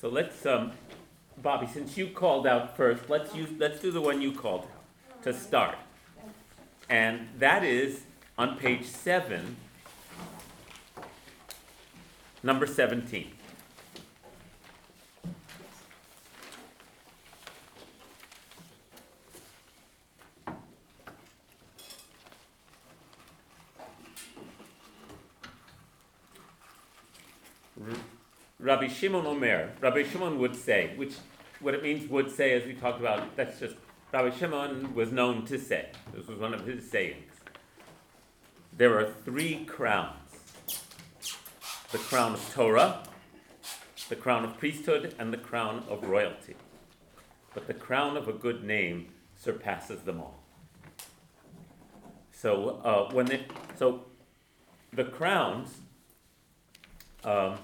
So let's, um, Bobby, since you called out first, let's use, let's do the one you called out to start. And that is on page seven, number seventeen. Rabbi Shimon Omer, Rabbi Shimon would say, which what it means would say, as we talked about, that's just Rabbi Shimon was known to say. This was one of his sayings. There are three crowns the crown of Torah, the crown of priesthood, and the crown of royalty. But the crown of a good name surpasses them all. So uh, when it, so the crowns, um,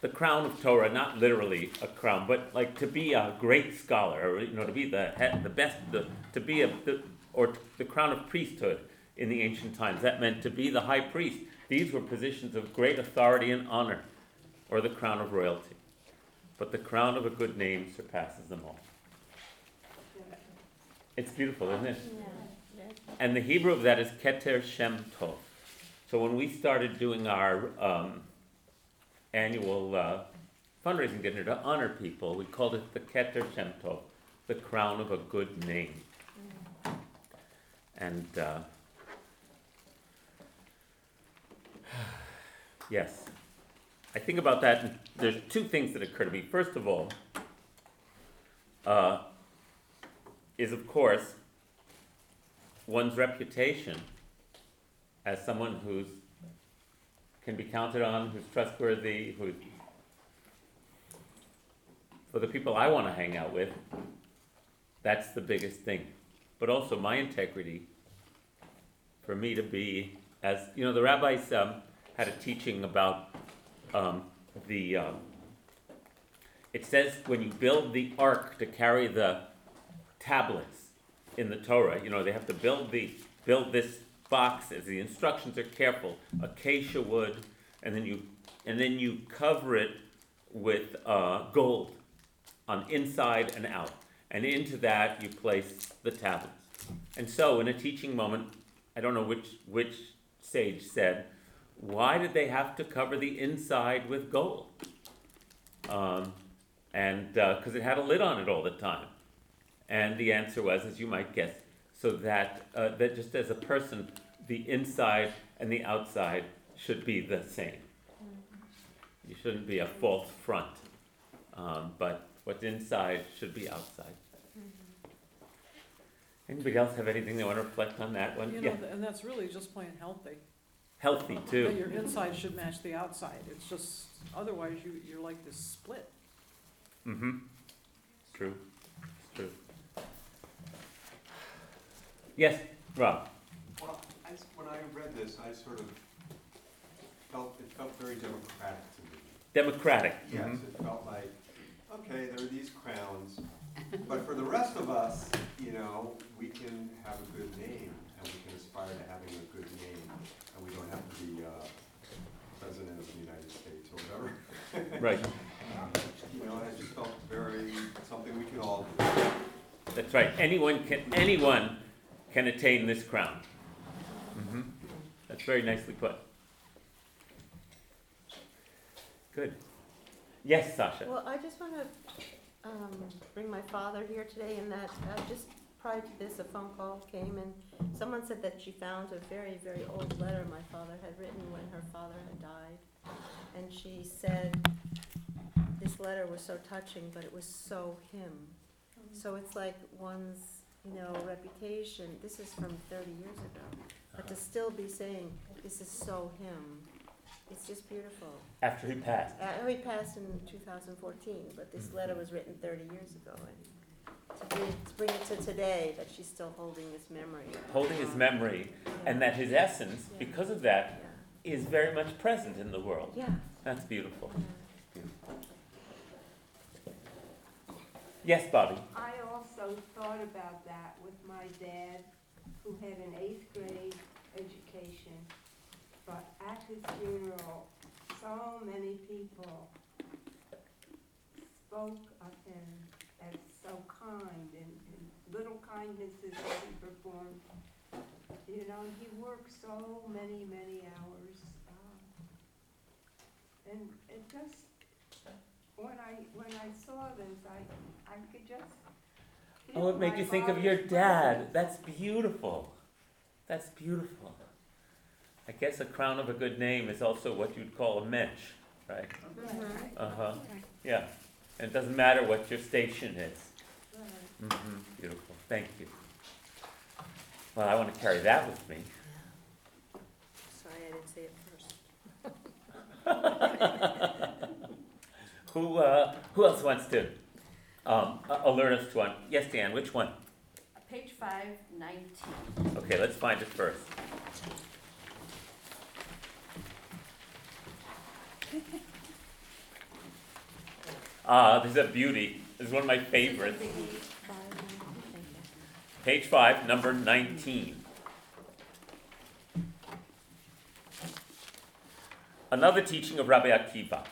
the crown of Torah, not literally a crown, but like to be a great scholar, or you know, to be the head, the best, the, to be a, the, or the crown of priesthood in the ancient times. That meant to be the high priest. These were positions of great authority and honor, or the crown of royalty. But the crown of a good name surpasses them all. It's beautiful, isn't it? And the Hebrew of that is Keter Shem Tov. So when we started doing our um, annual uh, fundraising dinner to honor people, we called it the Keter Shem Tov, the crown of a good name. And uh, yes, I think about that. There's two things that occur to me. First of all, uh, is of course one's reputation as someone who's can be counted on, who's trustworthy, who for the people I want to hang out with, that's the biggest thing. But also my integrity for me to be as you know the rabbis um, had a teaching about um, the um, it says when you build the ark to carry the tablets in the Torah, you know they have to build the build this box as the instructions are careful, acacia wood, and then you and then you cover it with uh, gold on inside and out, and into that you place the tablets. And so, in a teaching moment, I don't know which which sage said, "Why did they have to cover the inside with gold?" Um, and because uh, it had a lid on it all the time, and the answer was, as you might guess, so that uh, that just as a person, the inside and the outside should be the same. You shouldn't be a false front, um, but what's inside should be outside. Anybody else have anything they want to reflect on that one? You yeah, know, and that's really just plain healthy. healthy That too. your inside should match the outside. It's just, otherwise you, you're like this split. Mm-hmm. True. It's true. Yes, Rob. Well, I, s- when I read this, I sort of felt, it felt very democratic to me. Democratic. Yes, Mhm. it felt like, okay, there are these crowns, but for the rest of us, you know, we can have a good name, and we can aspire to having a good name, and we don't have to be, uh, president of the United States or whatever. Right. You know, I just felt very, something we can all do. That's right. Anyone can. Anyone can attain this crown. hmm That's very nicely put. Good. Yes, Sasha. Well, I just want to um, bring my father here today, and that uh, just prior to this, a phone call came, and someone said that she found a very, very old letter my father had written when her father had died. And she said, this letter was so touching, but it was so him. So it's like one's, you know, reputation, this is from thirty years ago, but to still be saying, this is so him, it's just beautiful. After he passed. Uh, he passed in 2014, but this letter was written 30 years ago. And to bring, to bring it to today, that she's still holding this memory. Holding his memory, and that his essence, because of that, Yeah. is very much present in the world. Yeah. That's beautiful. yeah. Yes, Bobby. I also thought about that with my dad, who had an eighth grade education. But at his funeral, so many people spoke of him as so kind and, and little kindnesses that he performed. You know, he worked so many, many hours. um, And it just, when I, when I saw this, I, I could just. Oh, it made my you think of your father's dad. That's beautiful. That's beautiful. I guess a crown of a good name is also what you'd call a mensch, right? Right, Uh huh. Yeah. And it doesn't matter what your station is. right. Mm-hmm. Beautiful. Thank you. Well, I want to carry that with me. Sorry, I didn't say it first. Who uh, who else wants to um, a- alert us to one? Yes, Dan. Which one? Page five, nineteen. Okay, let's find it first. Ah, this is a beauty. This is one of my favorites. Page five, number nineteen. Another teaching of Rabbi Akiva.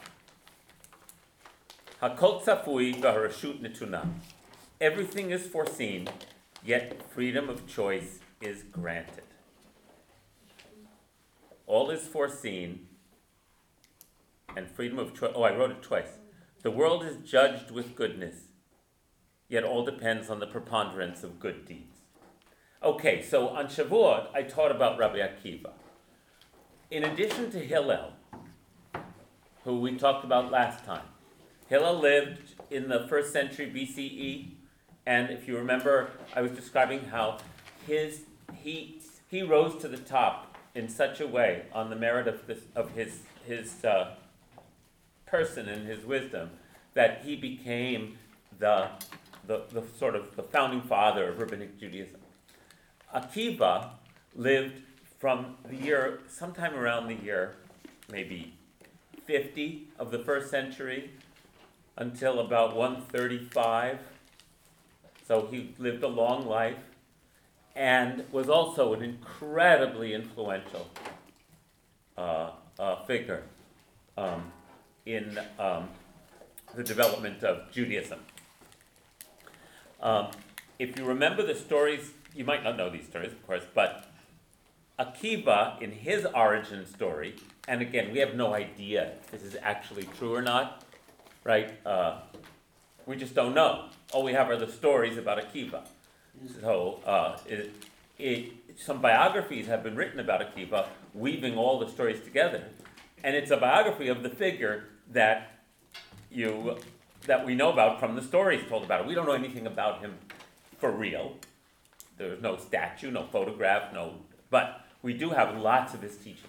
Hakol tzafui netuna. Everything is foreseen, yet freedom of choice is granted. All is foreseen, and freedom of choice. Oh, I wrote it twice. The world is judged with goodness, yet all depends on the preponderance of good deeds. Okay, so on Shavuot, I taught about Rabbi Akiva. In addition to Hillel, who we talked about last time, Hillel lived in the first century BCE, and if you remember, I was describing how his he he rose to the top in such a way on the merit of this of his his uh, person and his wisdom that he became the, the the sort of the founding father of rabbinic Judaism. Akiva lived from the year sometime around the year maybe 50 of the first century until about 135. So he lived a long life and was also an incredibly influential uh, uh, figure um, in um, the development of Judaism. Um, if you remember the stories, you might not know these stories, of course, but Akiva, in his origin story, and again, we have no idea if this is actually true or not, right? Uh, we just don't know. All we have are the stories about Akiva. So, uh, it, it, some biographies have been written about Akiva, weaving all the stories together. And it's a biography of the figure that you that we know about from the stories told about him. We don't know anything about him for real. There's no statue, no photograph, no. But we do have lots of his teachings.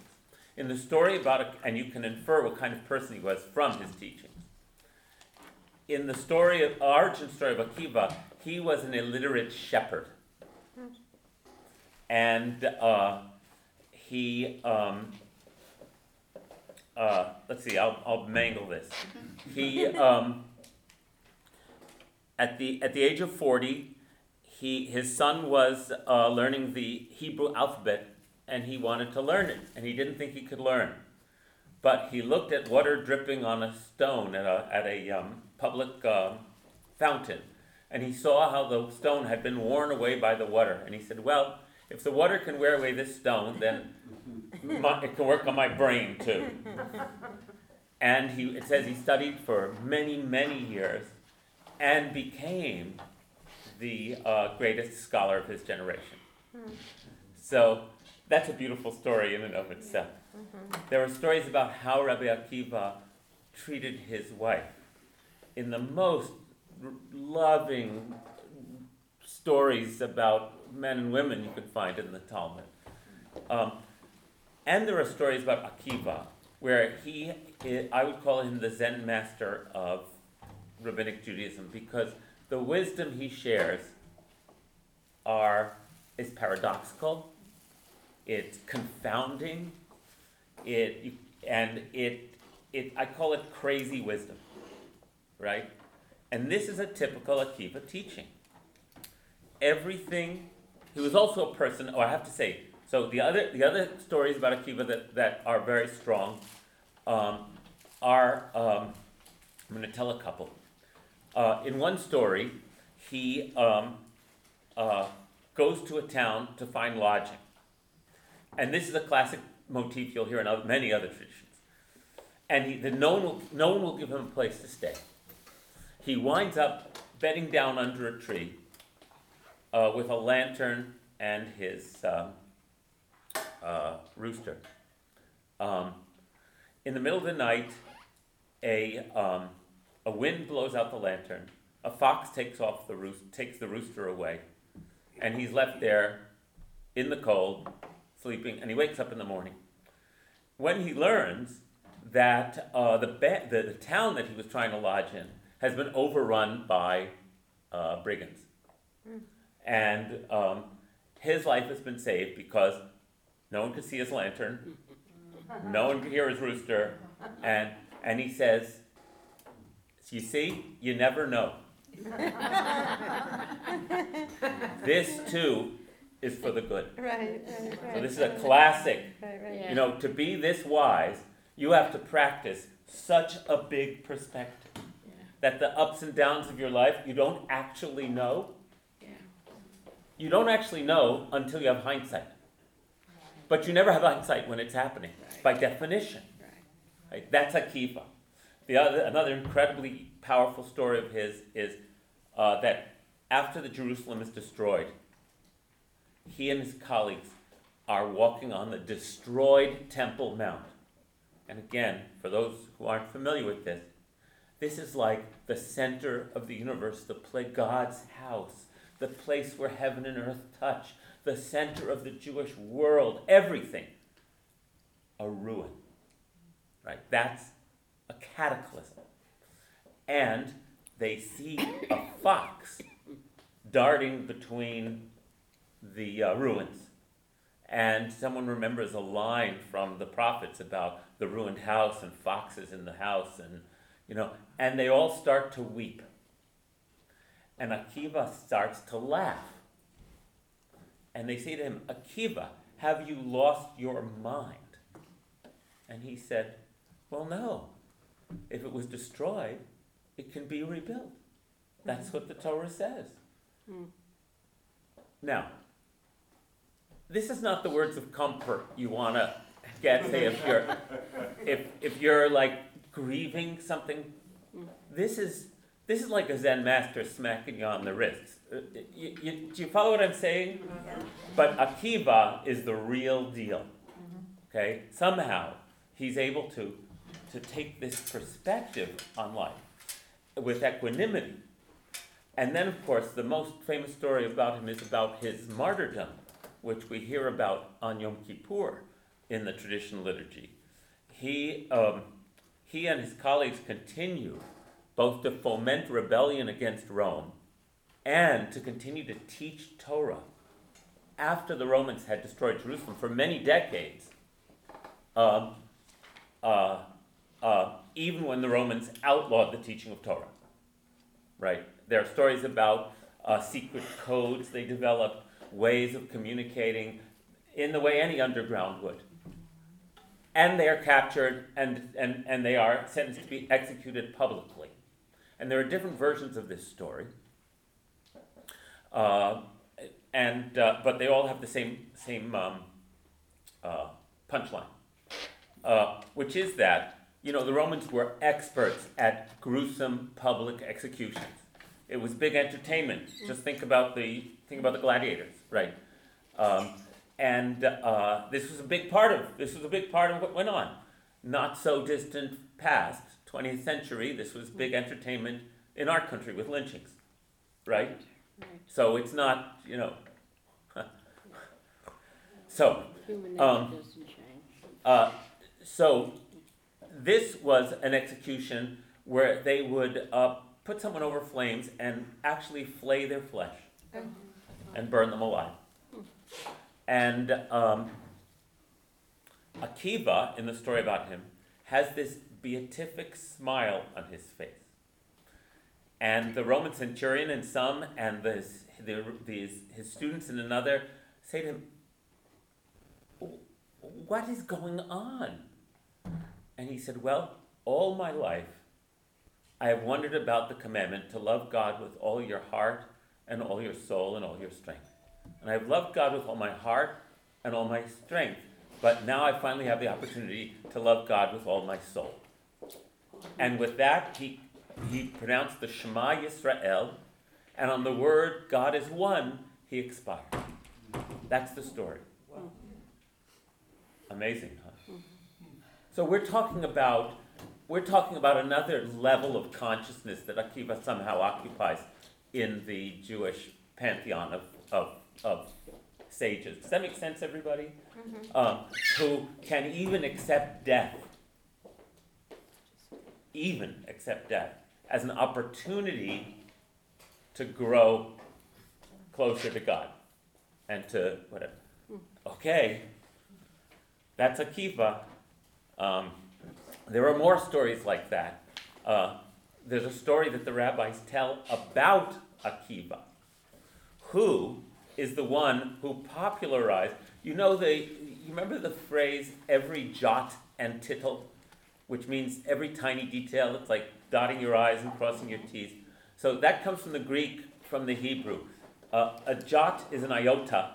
In the story about, and you can infer what kind of person he was from his teachings. In the story of origin story of Akiva, he was an illiterate shepherd, and uh, he. Um, uh, let's see. I'll, I'll mangle this. He um, at the at the age of forty, he his son was uh, learning the Hebrew alphabet, and he wanted to learn it, and he didn't think he could learn, but he looked at water dripping on a stone at a at a um, public um fountain, and he saw how the stone had been worn away by the water, and he said, "Well, if the water can wear away this stone, then my, it can work on my brain too." And he, it says he studied for many, many years and became the uh, greatest scholar of his generation. So that's a beautiful story in and of itself. There are stories about how Rabbi Akiva treated his wife in the most loving stories about men and women you can find in the Talmud. Um, and there are stories about Akiva where he, i I would call him the Zen master of rabbinic Judaism because the wisdom he shares are is paradoxical, it's confounding, it and it it I call it crazy wisdom, right? And this is a typical Akiva teaching. Everything he was also a person, oh I have to say, so the other the other stories about Akiva that, that are very strong um, are um, I'm going to tell a couple. uh, in one story, he um, uh, goes to a town to find lodging. And this is a classic motif you'll hear in other, many other traditions. And he, that no, one will, no one will give him a place to stay. He winds up bedding down under a tree uh, with a lantern and his um, uh, rooster. Um, in the middle of the night, a, um, a wind blows out the lantern. A fox takes off the roost, takes the rooster away, and he's left there in the cold, sleeping. And he wakes up in the morning. When he learns that uh, the, ba- the the town that he was trying to lodge in has been overrun by uh, brigands, and um, his life has been saved because no one could see his lantern, no one could hear his rooster, and and he says, "You see, you never know." this too is for the good. Right, right, right. So this is a classic. Right, right. You know, to be this wise, you have to practice such a big perspective that the ups and downs of your life you don't actually know. You don't actually know until you have hindsight. But you never have hindsight when it's happening, right. by definition. Right? That's Akiva. The other, another incredibly powerful story of his is uh, that after the Jerusalem is destroyed, he and his colleagues are walking on the destroyed Temple Mount. And again, for those who aren't familiar with this, this is like the center of the universe, the play God's house, the place where heaven and earth touch, the center of the Jewish world, everything. A ruin. Right? That's a cataclysm. And they see a fox darting between the uh, ruins. And someone remembers a line from the prophets about the ruined house and foxes in the house, and you know, and they all start to weep. And Akiva starts to laugh. And they say to him, Akiva, have you lost your mind? And he said, Well, no. If it was destroyed, it can be rebuilt. That's what the Torah says. Hmm. Now, this is not the words of comfort you want to get, say, if you're, if, if you're like grieving something. This is, this is like a Zen master smacking you on the wrist. Uh, You, you, do you follow what I'm saying? But Akiva is the real deal. Okay? Somehow he's able to, to take this perspective on life with equanimity. And then, of course, the most famous story about him is about his martyrdom, which we hear about on Yom Kippur in the traditional liturgy. He, um, he and his colleagues continue both to foment rebellion against Rome and to continue to teach Torah after the Romans had destroyed Jerusalem for many decades. Um, uh, uh, even when the Romans outlawed the teaching of Torah. Right? There are stories about uh, secret codes they developed, ways of communicating in the way any underground would. And they are captured and, and, and they are sentenced to be executed publicly. And there are different versions of this story. Uh, and, uh, but they all have the same, same um, uh, punchline, uh, which is that you know, the Romans were experts at gruesome public executions. It was big entertainment. Just think about the think about the gladiators, right? Um, and uh, this was a big part of this was a big part of what went on. Not so distant past, 20th century, this was big entertainment in our country with lynchings, right? So it's not, you know. so, Um, nature doesn't change. uh, so this was an execution where they would uh, put someone over flames and actually flay their flesh and burn them alive. And um, Akiva, in the story about him, has this beatific smile on his face. And the Roman centurion in some, and the, these, his students in another, say to him, What is going on? And he said, Well, all my life I have wondered about the commandment to love God with all your heart and all your soul and all your strength. And I've loved God with all my heart and all my strength. But now I finally have the opportunity to love God with all my soul. And with that, he, he pronounced the Shema Yisrael, and on the word God is one, he expired. That's the story. Amazing, huh? So we're talking about we're talking about another level of consciousness that Akiva somehow occupies in the Jewish pantheon of, of, of sages. Does that make sense, everybody? Um, who can even accept death, even accept death, as an opportunity to grow closer to God and to whatever. Okay, that's Akiva. Um, there are more stories like that. Uh, there's a story that the rabbis tell about Akiva, who is the one who popularized. You know the you remember the phrase every jot and tittle, which means every tiny detail. It's like dotting your i's and crossing your t's. So that comes from the Greek, from the Hebrew. Uh, a jot is an iota,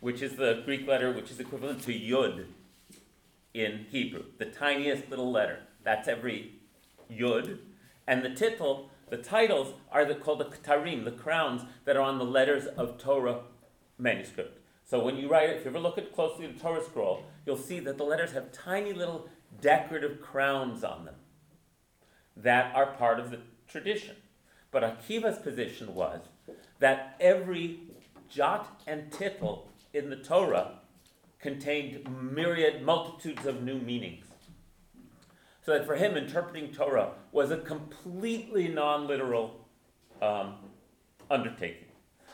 which is the Greek letter which is equivalent to yud in Hebrew, the tiniest little letter. That's every yud. And the tittle, the tittles, are the, called the ktarim, the crowns that are on the letters of Torah manuscript. So when you write it, if you ever look at closely the Torah scroll, you'll see that the letters have tiny little decorative crowns on them that are part of the tradition. But Akiva's position was that every jot and tittle in the Torah contained myriad multitudes of new meanings. So that for him, interpreting Torah was a completely non literal um, undertaking.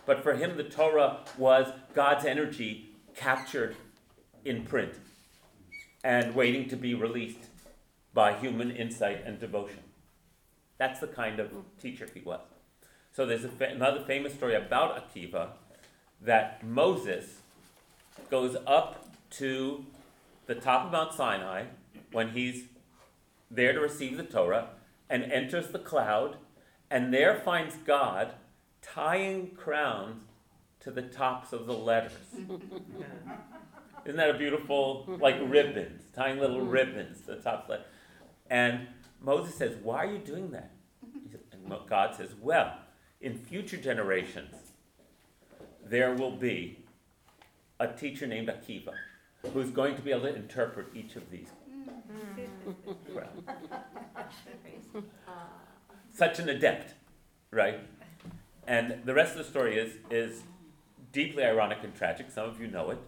But for him, the Torah was God's energy captured in print and waiting to be released by human insight and devotion. That's the kind of teacher he was. So there's fa- another famous story about Akiva that Moses goes up to the top of Mount Sinai when he's there to receive the Torah and enters the cloud and there finds God tying crowns to the tops of the letters. Isn't that a beautiful, like ribbons, tying little mm-hmm. ribbons to the top of the letter? And Moses says, Why are you doing that? And God says, Well, in future generations, there will be a teacher named Akiva who's going to be able to interpret each of these. Such an adept, right? And the rest of the story is, is deeply ironic and tragic. Some of you know it.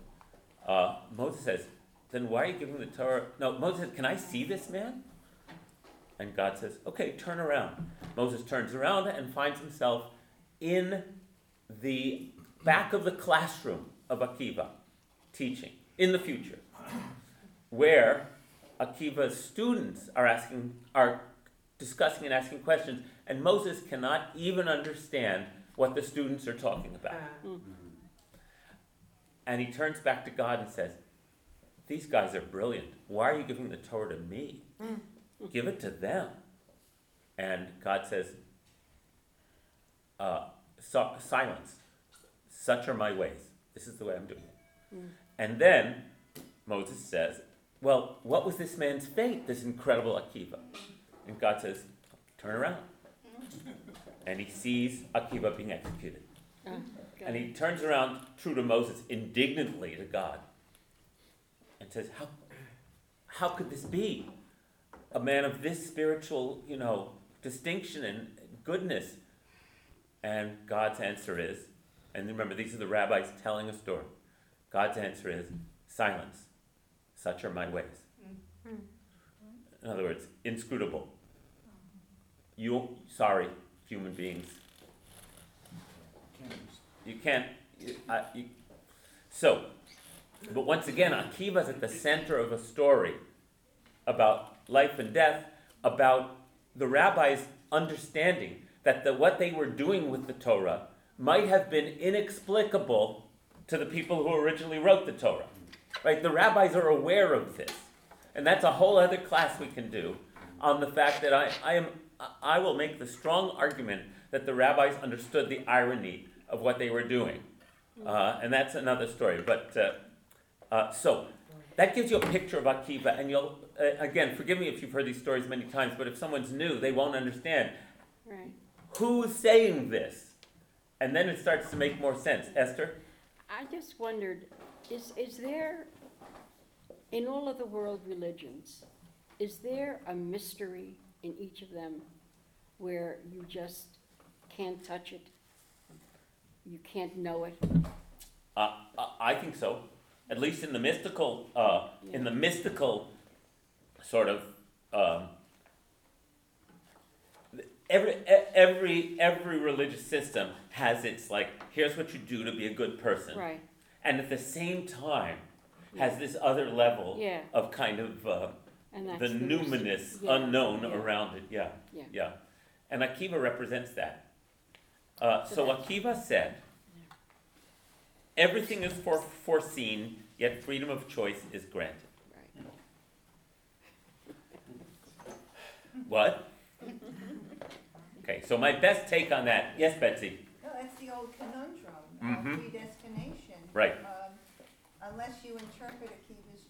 Uh, Moses says, Then why are you giving the Torah? No, Moses says, Can I see this man? And God says, Okay, turn around. Moses turns around and finds himself in the back of the classroom of Akiva, teaching in the future, where Akiva's students are asking, are discussing and asking questions, and Moses cannot even understand what the students are talking about. Hmm. And he turns back to God and says, These guys are brilliant. Why are you giving the Torah to me? Hmm. Give it to them. And God says, uh, so, Silence. Such are my ways. This is the way I'm doing it. Hmm. And then Moses says, Well, what was this man's fate, this incredible Akiva? And God says, Turn around. And he sees Akiva being executed. Ah, and he turns around, true to Moses, indignantly to God, and says, How, how could this be? A man of this spiritual, you know, distinction and goodness. And God's answer is, and remember, these are the rabbis telling a story. God's answer is silence. Such are my ways. Mm. In other words, inscrutable. You, sorry, human beings. You can't. You, I, you, so, but once again, Akiva's at the center of a story about life and death, about the rabbis understanding that the, what they were doing with the Torah might have been inexplicable to the people who originally wrote the Torah. Right? The rabbis are aware of this. And that's a whole other class we can do on the fact that I, I am I- I will make the strong argument that the rabbis understood the irony of what they were doing. Uh, and that's another story. But uh, uh, so that gives you a picture of Akiva. And you'll, uh, again, forgive me if you've heard these stories many times, but if someone's new, they won't understand. Right. Who's saying this? And then it starts to make more sense. Esther? I just wondered, is, is there, in all of the world religions, is there a mystery in each of them where you just can't touch it? You can't know it? Uh, I- I think so. At least in the mystical, uh, in the mystical sort of, um, every, every, every religious system has its like, here's what you do to be a good person. Right, And at the same time, has this other level yeah, of kind of, uh, and that's the the numinous. Yeah, unknown yeah. around it, yeah, Yeah. yeah. And Akiva represents that. Uh, so Akiva said, everything is for, foreseen, yet freedom of choice is granted. Right. What? Okay, so my best take on that, yes, Betsy, No, that's the old conundrum Mhm. of predestination. Right. Um, Unless you interpret Akiva's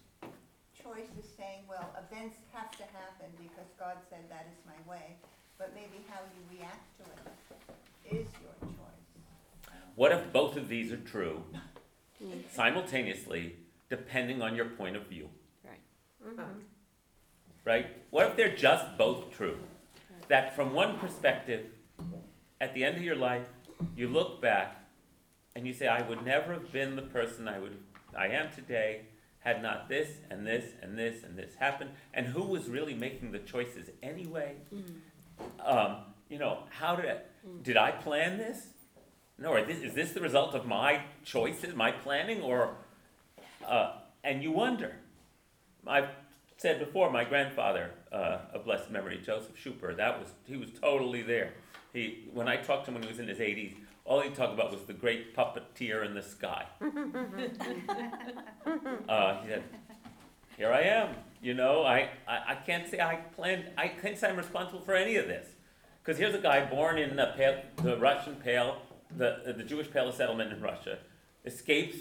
choice as saying, well, events have to happen because God said that is my way, but maybe how you react to it is your choice. what if both of these are true Mm. simultaneously, depending on your point of view? Mhm. right? What if they're just both true? That from one perspective, at the end of your life, you look back and you say, I would never have been the person I would I am today had not this and this and this and this happened. And who was really making the choices anyway? Mm. Um, you know, how did I, did I plan this? No, or this, is this the result of my choices, my planning, or uh, and you wonder. I've said before, my grandfather uh, of blessed memory, Joseph Schuper, that was he was totally there. He when I talked to him when he was in his 80s, all he talked about was the great puppeteer in the sky. uh, he said, "Here I am. You know, I, I, I can't say I planned. I can't say I'm responsible for any of this, because here's a guy born in the, pale, the Russian Pale, the the Jewish Pale settlement in Russia, escapes,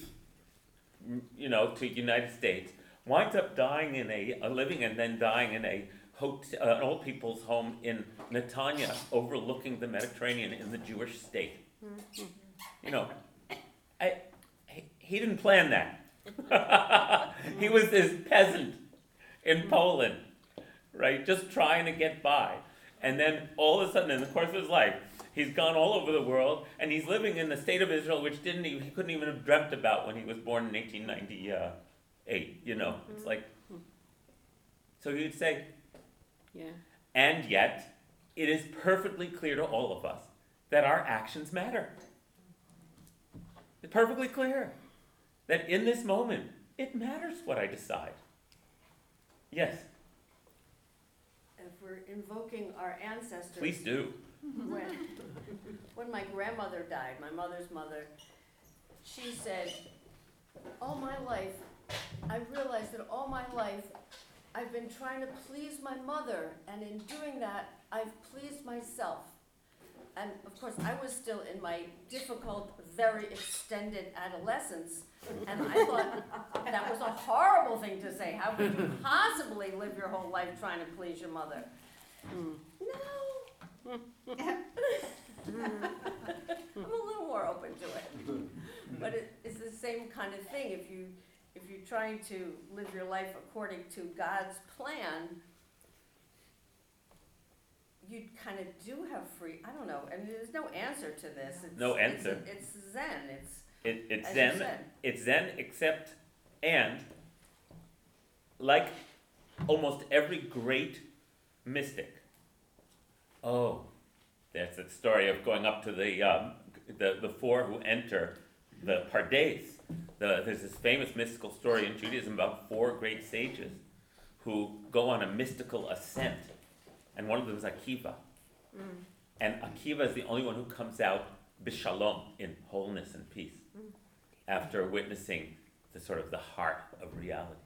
you know, to United States, winds up dying in a, living and then dying in a hotel, uh, an old people's home in Netanya, overlooking the Mediterranean in the Jewish state. You know, I, he, he didn't plan that. he was this peasant in mm. Poland, right, just trying to get by. And then all of a sudden, in the course of his life, he's gone all over the world, and he's living in the state of Israel, which didn't even, he couldn't even have dreamt about when he was born in 1898. You know, it's mm. like, so he would say, Yeah, and yet, it is perfectly clear to all of us that our actions matter. It's perfectly clear that in this moment, it matters what I decide. Yes, If we're invoking our ancestors. please do. when, when my grandmother died, my mother's mother, she said, all my life, I realized that all my life, I've been trying to please my mother, and in doing that, I've pleased myself. And of course, I was still in my difficult, very extended adolescence, and I thought that was a horrible thing to say. How could you possibly live your whole life trying to please your mother? No, I'm a little more open to it. But it, it's the same kind of thing, if you, if you're trying to live your life according to God's plan, you kind of do have free, I don't know, I mean, there's no answer to this. It's- No it's- answer. It's zen, it's, It, it's as you then, said. it's then, except, and, like almost every great mystic. Oh, that's the story of going up to the, um, the, the four who enter the Pardes. The, there's this famous mystical story in Judaism about four great sages who go on a mystical ascent, and one of them is Akiva. Mm. And Akiva is the only one who comes out bishalom, in wholeness and peace, mm. after witnessing the sort of the heart of reality.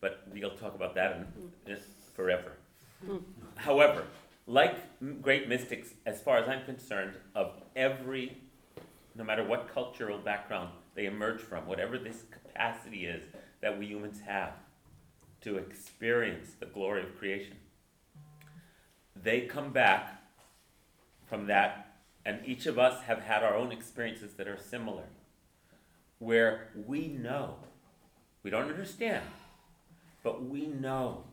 But we'll talk about that in, mm. in forever. However, like great mystics, as far as I'm concerned, of every, no matter what cultural background they emerge from, whatever this capacity is that we humans have to experience the glory of creation, they come back from that, and each of us have had our own experiences that are similar, where we know, we don't understand, but we know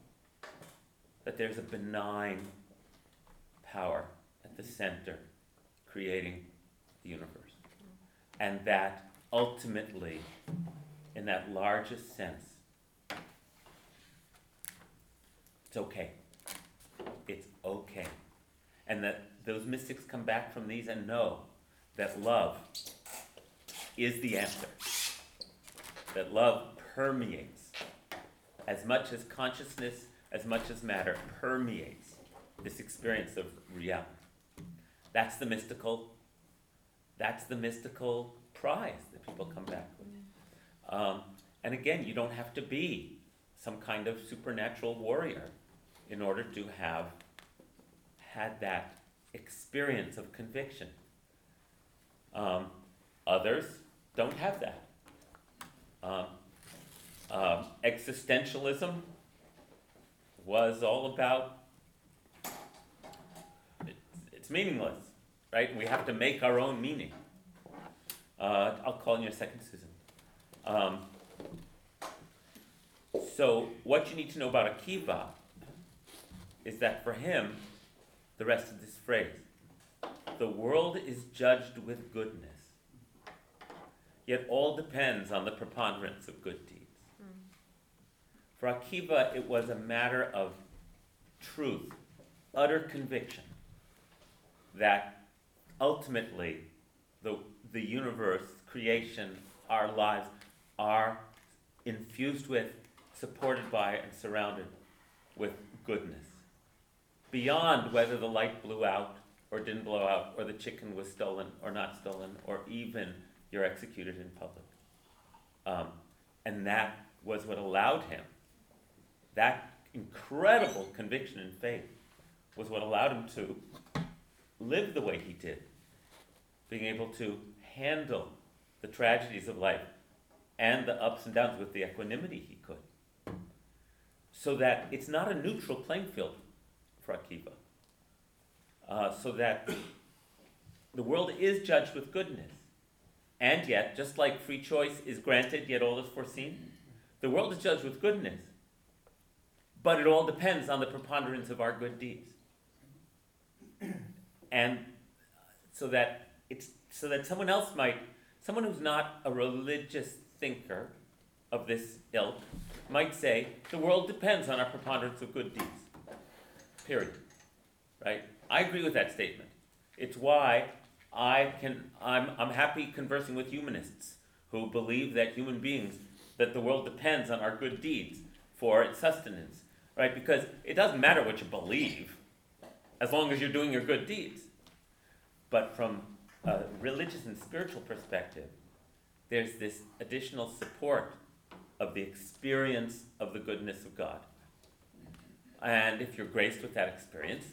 that there's a benign power at the center creating the universe. And that ultimately, in that largest sense, it's okay. It's okay. And that those mystics come back from these and know that love is the answer. That love permeates as much as consciousness, as much as matter, permeates this experience of reality. That's the mystical, that's the mystical prize that people come back with. Um, and again, you don't have to be some kind of supernatural warrior in order to have had that experience of conviction. Um, others don't have that. Um, um, existentialism was all about it's, it's meaningless, right? We have to make our own meaning. Uh, I'll call in a second, Susan. Um, so, what you need to know about Akiva is that for him, the rest of this phrase, the world is judged with goodness, yet all depends on the preponderance of good deeds. Mm. For Akiva, it was a matter of truth, utter conviction that ultimately the, the universe, creation, our lives are infused with, supported by, and surrounded with goodness. Beyond whether the light blew out or didn't blow out, or the chicken was stolen or not stolen, or even you're executed in public. Um, and that was what allowed him, that incredible conviction and faith was what allowed him to live the way he did, being able to handle the tragedies of life and the ups and downs with the equanimity he could. So that it's not a neutral playing field for Akiva. Uh, so that the world is judged with goodness. And yet, just like free choice is granted, yet all is foreseen, the world is judged with goodness. But it all depends on the preponderance of our good deeds. And so that it's so that someone else might, someone who's not a religious thinker of this ilk, might say, the world depends on our preponderance of good deeds. Period. Right? I agree with that statement. It's why I can I'm I'm happy conversing with humanists who believe that human beings that the world depends on our good deeds for its sustenance. Right? Because it doesn't matter what you believe, as long as you're doing your good deeds. But from a religious and spiritual perspective, there's this additional support of the experience of the goodness of God. And if you're graced with that experience,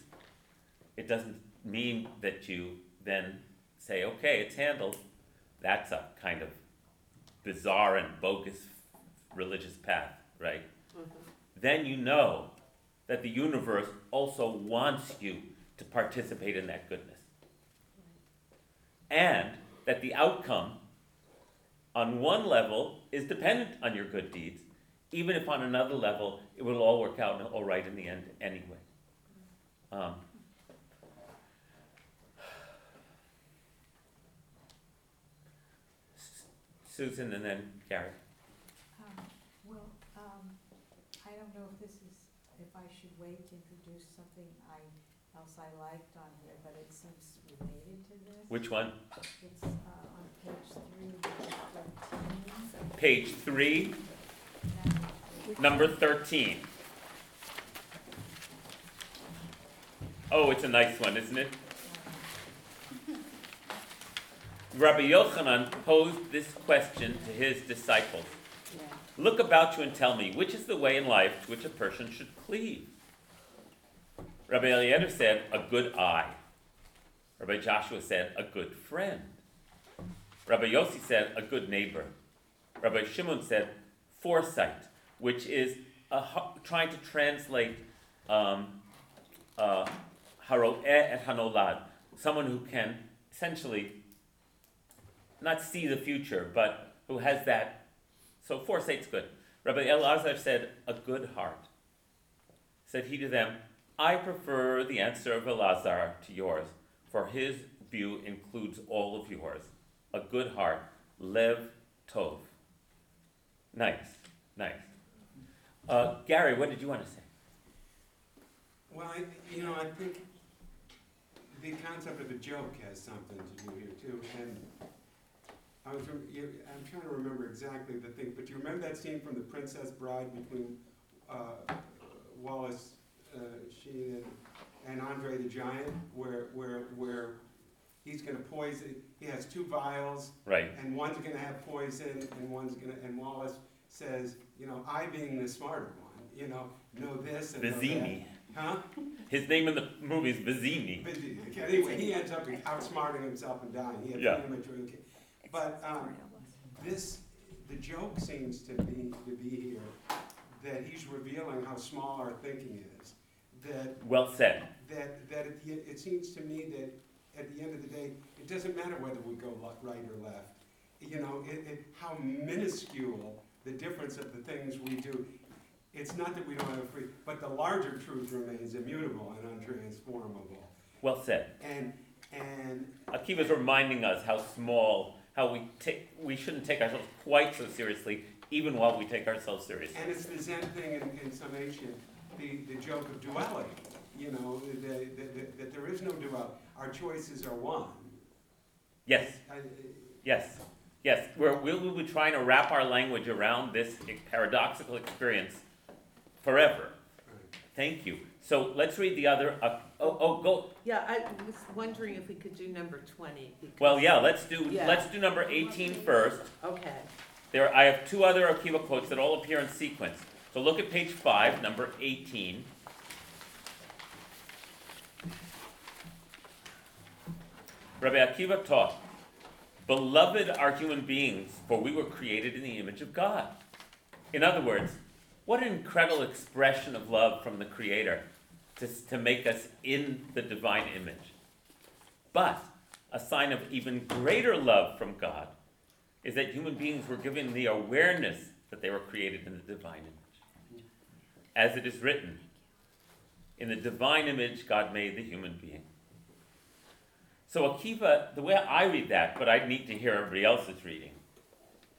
it doesn't mean that you then say, okay, it's handled. That's a kind of bizarre and bogus religious path, right? Mm-hmm. Then you know that the universe also wants you to participate in that goodness. And that the outcome, on one level, is dependent on your good deeds, even if on another level it will all work out all right in the end anyway. Um, Susan and then Gary. Um, Well, um, I don't know if this is, if I should wait to introduce something I, else I liked on here, but it seems related to this. Which one? It's uh, on page three, thirteen. Page three, number 13. Oh, it's a nice one, isn't it? Rabbi Yochanan posed this question to his disciples Look about you and tell me, which is the way in life to which a person should cleave? Rabbi Eliezer said, a good eye. Rabbi Joshua said, a good friend. Rabbi Yossi said, a good neighbor. Rabbi Shimon said, foresight, which is a, trying to translate um, uh, haro'eh et hanolad, someone who can essentially not see the future, but who has that. So foresight's good. Rabbi Elazar said, a good heart. Said he to them, I prefer the answer of Elazar to yours, for his view includes all of yours. A good heart, lev tov. Nice, nice. Uh, Gary, what did you want to say? Well, I, you know, I think the concept of a joke has something to do here too, and I was, you, I'm trying to remember exactly the thing, but do you remember that scene from The Princess Bride between, uh, Wallace, uh, Sheen and, and Andre the Giant, where, where, where he's gonna poison, he has two vials, Right. and one's gonna have poison, and one's gonna, and Wallace says, you know, I being the smarter one, you know, know this and know that. Vizzini. Huh? His name in the movie is Vizzini. But anyway, he ends up outsmarting himself and dying. He had Yeah. premature ki- But um, this, the joke seems to be, to be here, that he's revealing how small our thinking is. That, Well said. that, that it, it seems to me that at the end of the day, it doesn't matter whether we go right or left. You know, it, it, how minuscule the difference of the things we do. It's not that we don't have a free, but the larger truth remains immutable and untransformable. Well said. And, and, Akiva's reminding us how small, how we take, we shouldn't take ourselves quite so seriously, even while we take ourselves seriously. and it's the Zen thing in, in summation, the, the joke of duality, you know, that, there is no duality. Our choices are one. Yes, I- yes, yes. We're, we'll be trying to wrap our language around this paradoxical experience forever. Thank you. So let's read the other, uh, oh, oh, go, Yeah, I was wondering if we could do number twenty. because- well, yeah, let's do, Yeah. let's do number 18 first. Okay, There, I have two other Akiva quotes that all appear in sequence. So look at page five, number eighteen. Rabbi Akiva taught, Beloved are human beings, for we were created in the image of God. In other words, what an incredible expression of love from the Creator to, to make us in the divine image. But a sign of even greater love from God is that human beings were given the awareness that they were created in the divine image. As it is written, in the divine image, God made the human being. So, Akiva, the way I read that, but I need to hear everybody else's reading,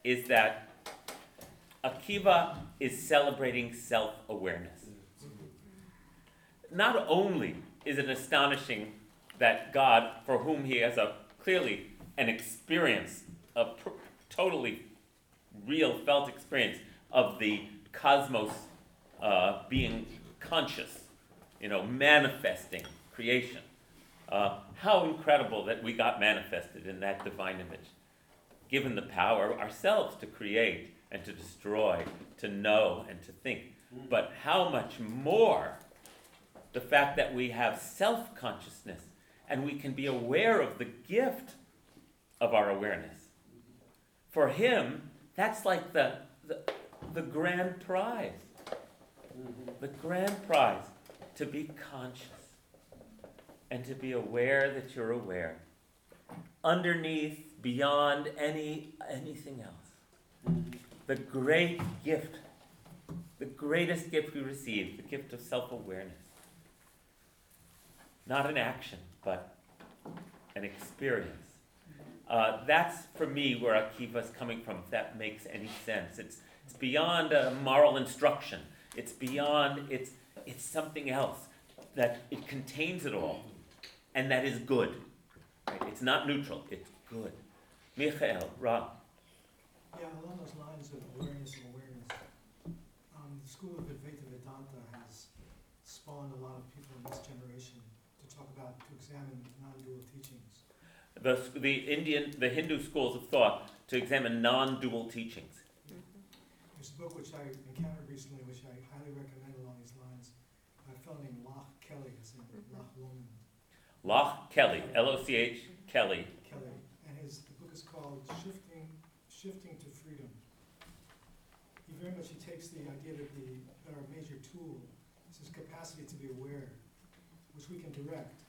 is that Akiva is celebrating self awareness. Not only is it astonishing that God, for whom he has a clearly an experience, a pr- totally real felt experience of the cosmos uh, being conscious, you know, manifesting creation. Uh, how incredible that we got manifested in that divine image, given the power ourselves to create and to destroy, to know and to think. But how much more the fact that we have self consciousness and we can be aware of the gift of our awareness. For him, that's like the, the, the grand prize. The grand prize to be conscious and to be aware that you're aware. Underneath, beyond any anything else. The great gift, the greatest gift we receive, the gift of self-awareness. Not an action, but an experience. Uh, that's for me where Akiva's coming from, if that makes any sense. It's, it's beyond a moral instruction. It's beyond, it's, it's something else that it contains it all and that is good. Right? It's not neutral, it's good. Michael, Rob. Yeah, along those lines of awareness and awareness, um, the school of Advaita Vedanta has spawned a lot of people in this generation to talk about, to examine non-dual teachings. The, the Indian, the Hindu schools of thought to examine non-dual teachings. There's a book which I encountered recently, which I highly recommend along these lines, by a fellow named Loch Kelly, his name, Mhm. Loch Lomond Loch Kelly, L-O-C-H, Kelly. Kelly, and his, the book is called Shifting, Shifting to Freedom. He very much, he takes the idea that the, that our major tool is his capacity to be aware, which we can direct.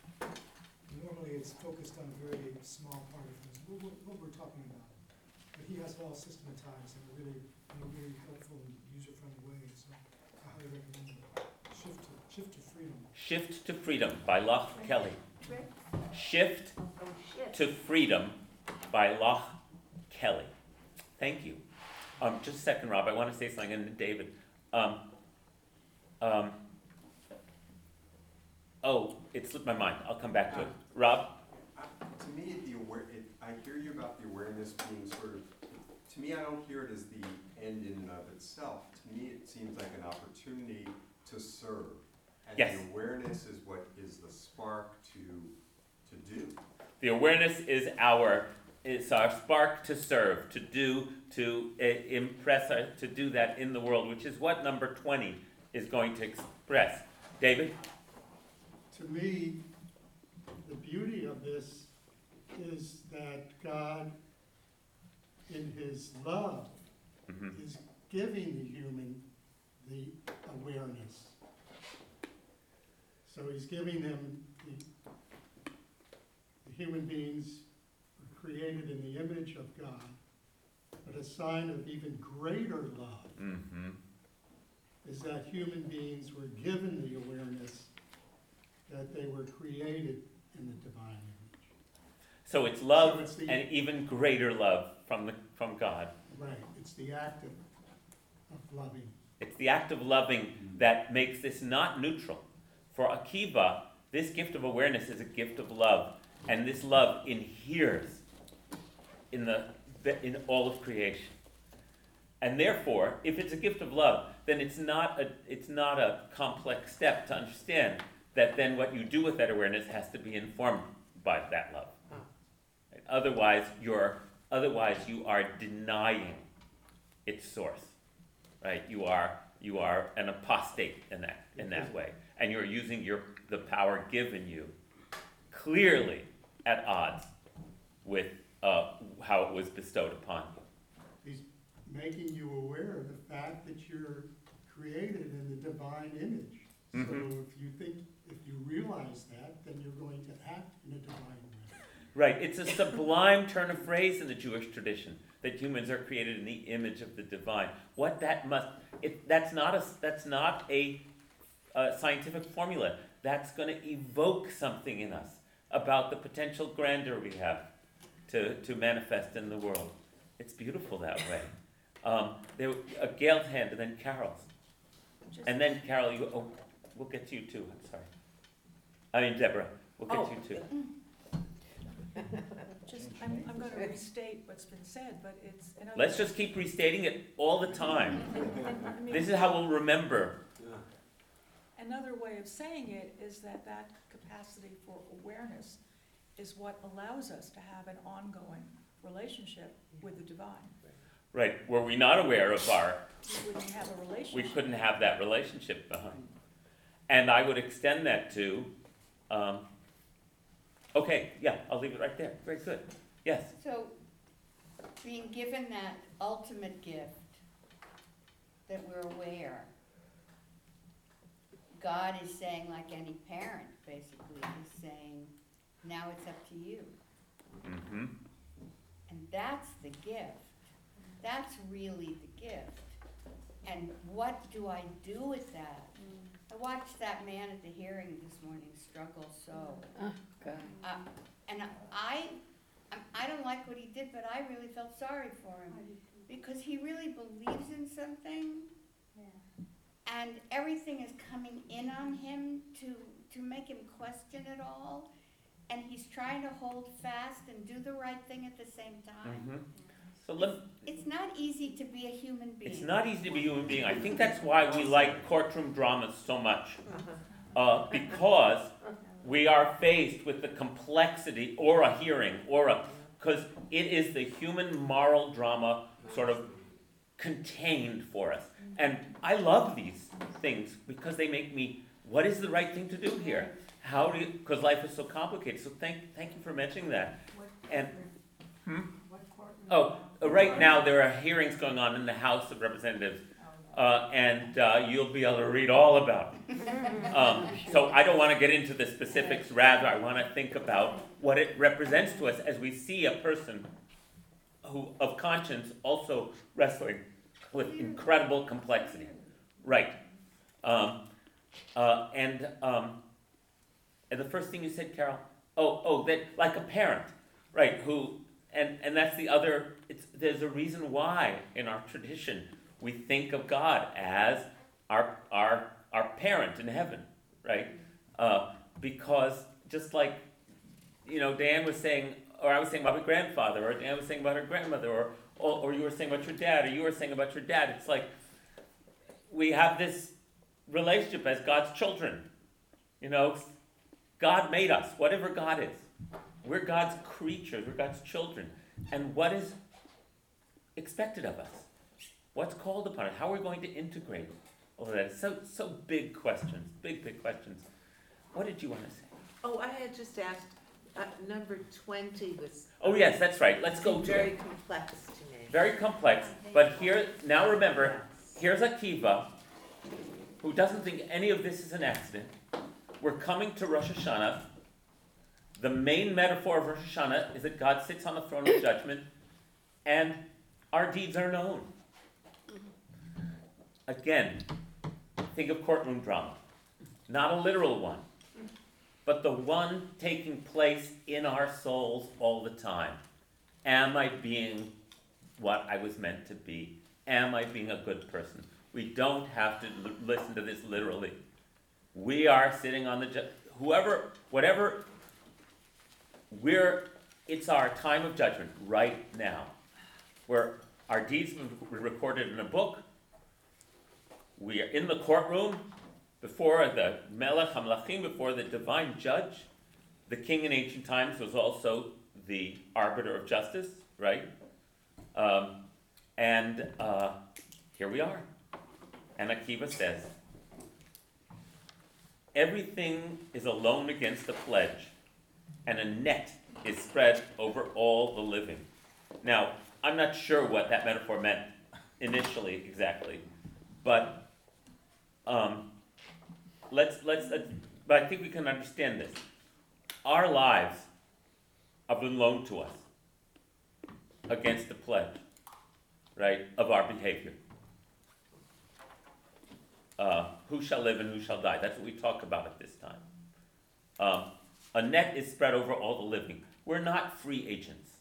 Normally, it's focused on a very small part of things, what, we're- what we're talking about. But he has it all systematized in a really, in a really helpful and user-friendly way, so I highly recommend it. Shift to, Shift to Freedom. Shift to Freedom by Loch Kelly. Rick? Shift Oh, to Freedom by Loch Kelly. Thank you. Um, just a second, Rob, I wanna say something, to David. Um, um, oh, it slipped my mind, I'll come back to it. Rob? Uh, To me, the aware, it, I hear you about the awareness being sort of, to me, I don't hear it as the end in and of itself. To me, it seems like an opportunity to serve. And Yes. the awareness is what is the spark to, to do. The awareness is our, it's our spark to serve, to do, to uh, impress, our, to do that in the world, which is what number twenty is going to express. David? To me, the beauty of this is that God, in his love, Mhm. is giving the human the awareness. So he's giving them, the, the human beings are created in the image of God, but a sign of even greater love Mm-hmm. is that human beings were given the awareness that they were created in the divine image. So it's love So it's the- and even greater love from the, from God. Right, it's the act of, of loving. It's the act of loving that makes this not neutral. For Akiva, this gift of awareness is a gift of love, and this love inheres in the in all of creation. And therefore, if it's a gift of love, then it's not a it's not a complex step to understand that then what you do with that awareness has to be informed by that love. Right? Otherwise, you're otherwise you are denying its source right? You are you are an apostate in that in that mm-hmm. way, and you're using your the power given you clearly at odds with uh, how it was bestowed upon you. He's making you aware of the fact that you're created in the divine image. Mhm. So if you think, if you realize that, then you're going to act in a divine way. Right? It's a sublime turn of phrase in the Jewish tradition that humans are created in the image of the divine. What that must it, that's not a that's not a, a scientific formula. That's going to evoke something in us about the potential grandeur we have to, to manifest in the world. It's beautiful that way. Um, there, uh, Gail's hand, and then Carol's, Just- and then Carol. You, oh, we'll get to you too. I'm sorry. I mean Deborah. We'll get Oh. to you too. Just, I'm, I'm gonna restate what's been said, but it's. in other Let's just keep restating it all the time. And- and, I mean, This is how we'll remember. Another way of saying it is that that capacity for awareness is what allows us to have an ongoing relationship with the divine. Right? Were we not aware of our, We wouldn't have a we relationship. couldn't have that relationship behind. And I would extend that to, um, okay, yeah, I'll leave it right there. Very good. Yes. So, being given that ultimate gift, that we're aware, God is saying, like any parent, basically, he's saying, now it's up to you. Mm-hmm. And that's the gift. That's really the gift. And what do I do with that? I watched that man at the hearing this morning struggle so. Oh, God. Uh, and I, I- I don't like what he did, but I really felt sorry for him because he really believes in something. And everything is coming in on him to, to make him question it all. And he's trying to hold fast and do the right thing at the same time. Mm-hmm. So let, It's not easy to be a human being. it's not easy to be a human being. I think that's why we like courtroom dramas so much. Uh, because we are faced with the complexity or a hearing or a because it is the human moral drama sort of contained for us and i love these things because they make me what is the right thing to do here? How do you, because life is so complicated, so thank, thank you for mentioning that. And- Hmm? Oh, uh, right now, there are hearings going on in the House of Representatives, uh, and, uh, you'll be able to read all about it. Um, so I don't wanna get into the specifics, rather, I wanna think about what it represents to us as we see a person who, of conscience, also wrestling with incredible complexity. Right. Um, uh, and, um, and the first thing you said, Carol, oh, oh, that, like a parent, right, who, and, and that's the other, it's, there's a reason why in our tradition we think of God as our, our, our parent in heaven, right? Uh, because just like, you know, Dan was saying, or I was saying about my grandfather, or Dan was saying about her grandmother, or, or, or you were saying about your dad, or you were saying about your dad, it's like, we have this relationship as God's children. You know, God made us, whatever God is. We're God's creatures, we're God's children. And what is expected of us? What's called upon us? How are we going to integrate all of that? So, so big questions, big, big questions. What did you want to say? Oh, I had just asked, uh, number twenty was. Oh, yes, that's right. Let's go to Very it. complex. Very complex, but here, now remember, here's Akiva, who doesn't think any of this is an accident. We're coming to Rosh Hashanah. The main metaphor of Rosh Hashanah is that God sits on the throne of judgment and our deeds are known. Again, think of courtroom drama. Not a literal one, but the one taking place in our souls all the time. Am I being what I was meant to be? Am I being a good person? We don't have to l- listen to this literally. We are sitting on the ju- whoever, whatever. We're. It's our time of judgment right now, where our deeds were recorded in a book. We are in the courtroom before the Melech Hamlachim, before the divine judge. The king in ancient times was also the arbiter of justice, right? Um, and uh, here we are. And Akiva says, everything is a loan against a pledge, and a net is spread over all the living. Now, I'm not sure what that metaphor meant initially exactly, but um, let's, let's, let's, but I think we can understand this. Our lives have been loaned to us against the pledge, right, of our behavior. Uh, who shall live and who shall die? That's what we talk about at this time. Um, a net is spread over all the living. We're not free agents.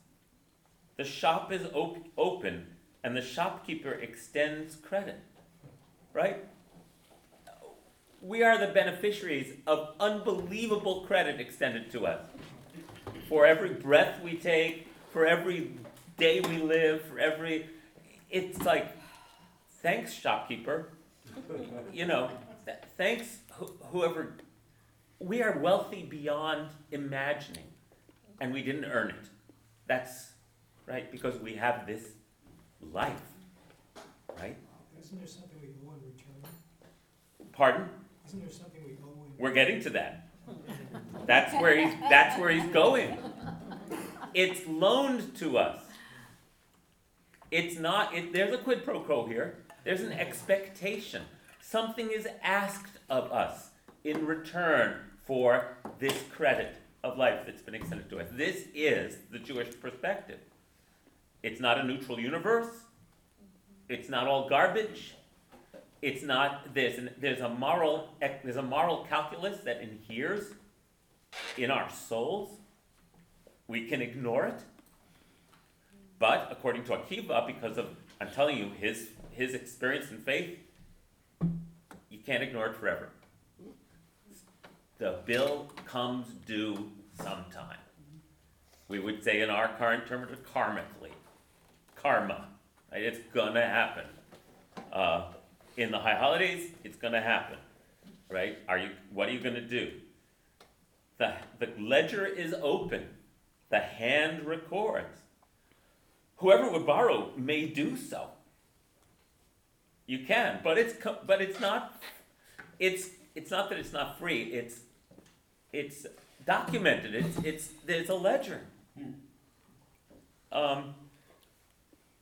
The shop is op- open and the shopkeeper extends credit, right? We are the beneficiaries of unbelievable credit extended to us. For every breath we take, for every day we live, for every. It's like, thanks, shopkeeper. You know, th- thanks, wh- whoever. We are wealthy beyond imagining, and we didn't earn it. That's right, because we have this life, right? Isn't there something we owe in return? Pardon? Isn't there something we owe in? We're getting to that. That's where he's, that's where he's going. It's loaned to us. It's not, it, there's a quid pro quo here. There's an expectation. Something is asked of us in return for this credit of life that's been extended to us. This is the Jewish perspective. It's not a neutral universe. It's not all garbage. It's not there's an, there's a moral there's a moral calculus that inheres in our souls. We can ignore it, but according to Akiva, because of I'm telling you his his experience and faith, you can't ignore it forever. The bill comes due sometime. We would say in our current terms, karmically, karma. Right? It's gonna happen. Uh, in the high holidays, it's gonna happen, right? Are you, what are you gonna do? The, the ledger is open, the hand records. Whoever would borrow may do so. You can, but it's, but it's not, it's, it's not that it's not free, it's, it's documented, it's, it's, there's a ledger. Um,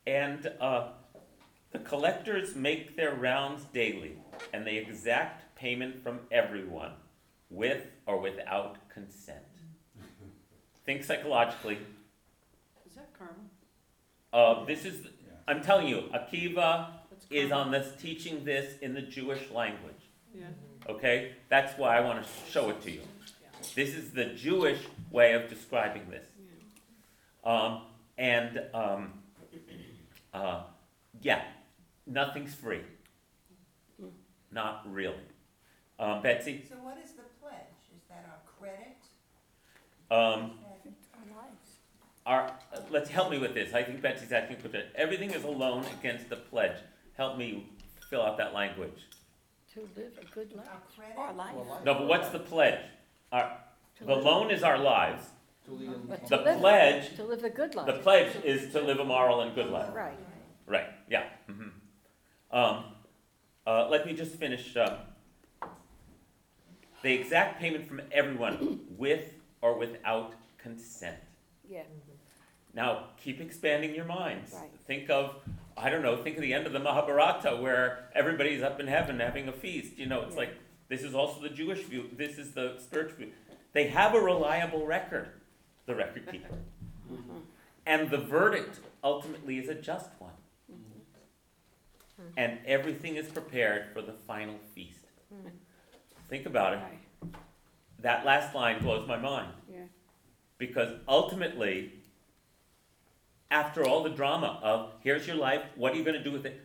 and, uh, the collectors make their rounds daily, and they exact payment from everyone, with or without consent. Think psychologically, Is that karma? Uh, this is, I'm telling you, Akiva is on this, teaching this in the Jewish language. Yeah. Okay? That's why I want to show it to you. This is the Jewish way of describing this. Um, and, um, uh, yeah, nothing's free. Not really. Um, Betsy, So what is the pledge? Is that our credit? um, Our lives. our, let's help me with this. I think Betsy's asking for that. Everything is a loan against the pledge. Help me fill out that language. To live a good life. Our credit? Or life. No, but what's the pledge? Our, To the live- loan is our lives. but to The live- pledge, To live a good life. the pledge is to live a moral and good life. Right. Right, yeah. mhm. Um, uh, let me just finish, um, the exact payment from everyone with or without consent. Yeah, Now, keep expanding your minds. Right. Think of, I don't know, think of the end of the Mahabharata where everybody's up in heaven having a feast. You know, it's Yeah. like, this is also the Jewish view, this is the spiritual view. They have a reliable record, the record keeper. Mhm. And the verdict ultimately is a just one. And everything is prepared for the final feast. Mm. Think about it. That last line blows my mind. yeah, Because ultimately, after all the drama of here's your life, what are you going to do with it?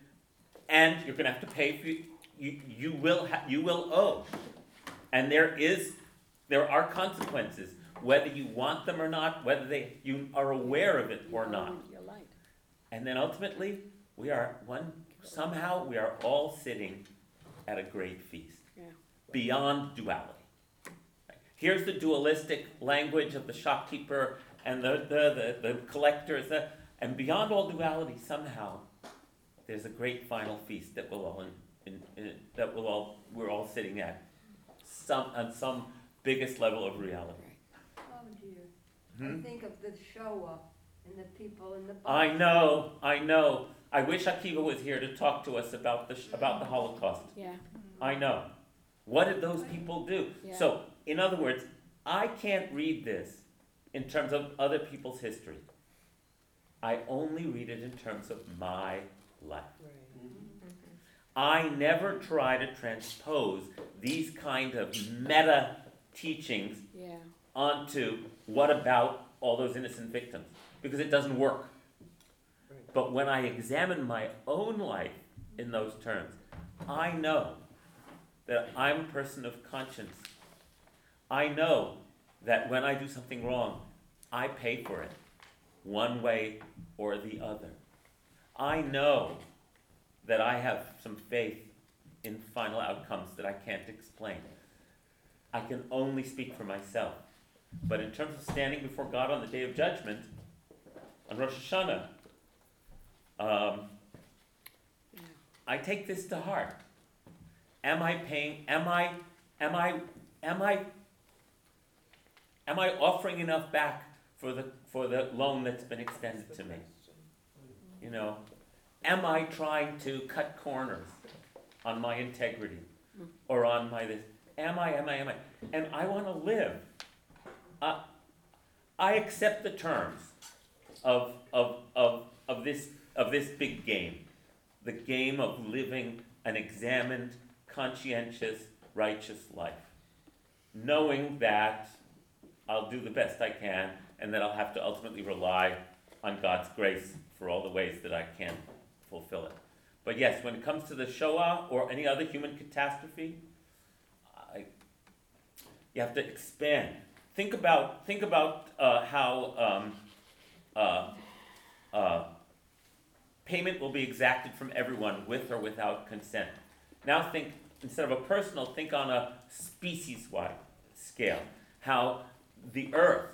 And you're going to have to pay for you, you, you will ha- you will owe. And there is there are consequences whether you want them or not, whether they you are aware of it or not. And then ultimately, we are one somehow we are all sitting at a great feast. Yeah. Beyond duality. Here's the dualistic language of the shopkeeper and the, the, the, the collectors, the, and beyond all duality, somehow, there's a great final feast that we'll all in, in, in, that we'll all we're all sitting at some on some biggest level of reality. Oh dear. Hmm? I think of the Shoah and the people in the. I know, I know. I wish Akiva was here to talk to us about the sh- about the Holocaust. Yeah, I know. What did those people do? Yeah. So, in other words, I can't read this in terms of other people's history. I only read it in terms of my life. Mm-hmm. I never try to transpose these kind of meta teachings yeah, onto what about all those innocent victims because it doesn't work. But when I examine my own life in those terms, I know that I'm a person of conscience. I know that when I do something wrong, I pay for it one way or the other. I know that I have some faith in final outcomes that I can't explain. I can only speak for myself. But in terms of standing before God on the day of judgment, on Rosh Hashanah, um. I take this to heart. Am I paying? Am I? Am I? Am I? Am I offering enough back for the for the loan that's been extended to me? You know, am I trying to cut corners on my integrity or on my this? Am I? Am I? Am I? And I want to live. Uh, I accept the terms of of of of this of this big game, the game of living an examined, conscientious, righteous life, knowing that I'll do the best I can, and that I'll have to ultimately rely on God's grace for all the ways that I can fulfill it. But yes, when it comes to the Shoah or any other human catastrophe, I, you have to expand. Think about think about uh, how um, uh, uh, payment will be exacted from everyone with or without consent. Now think instead of a personal, think on a species-wide scale. How the earth,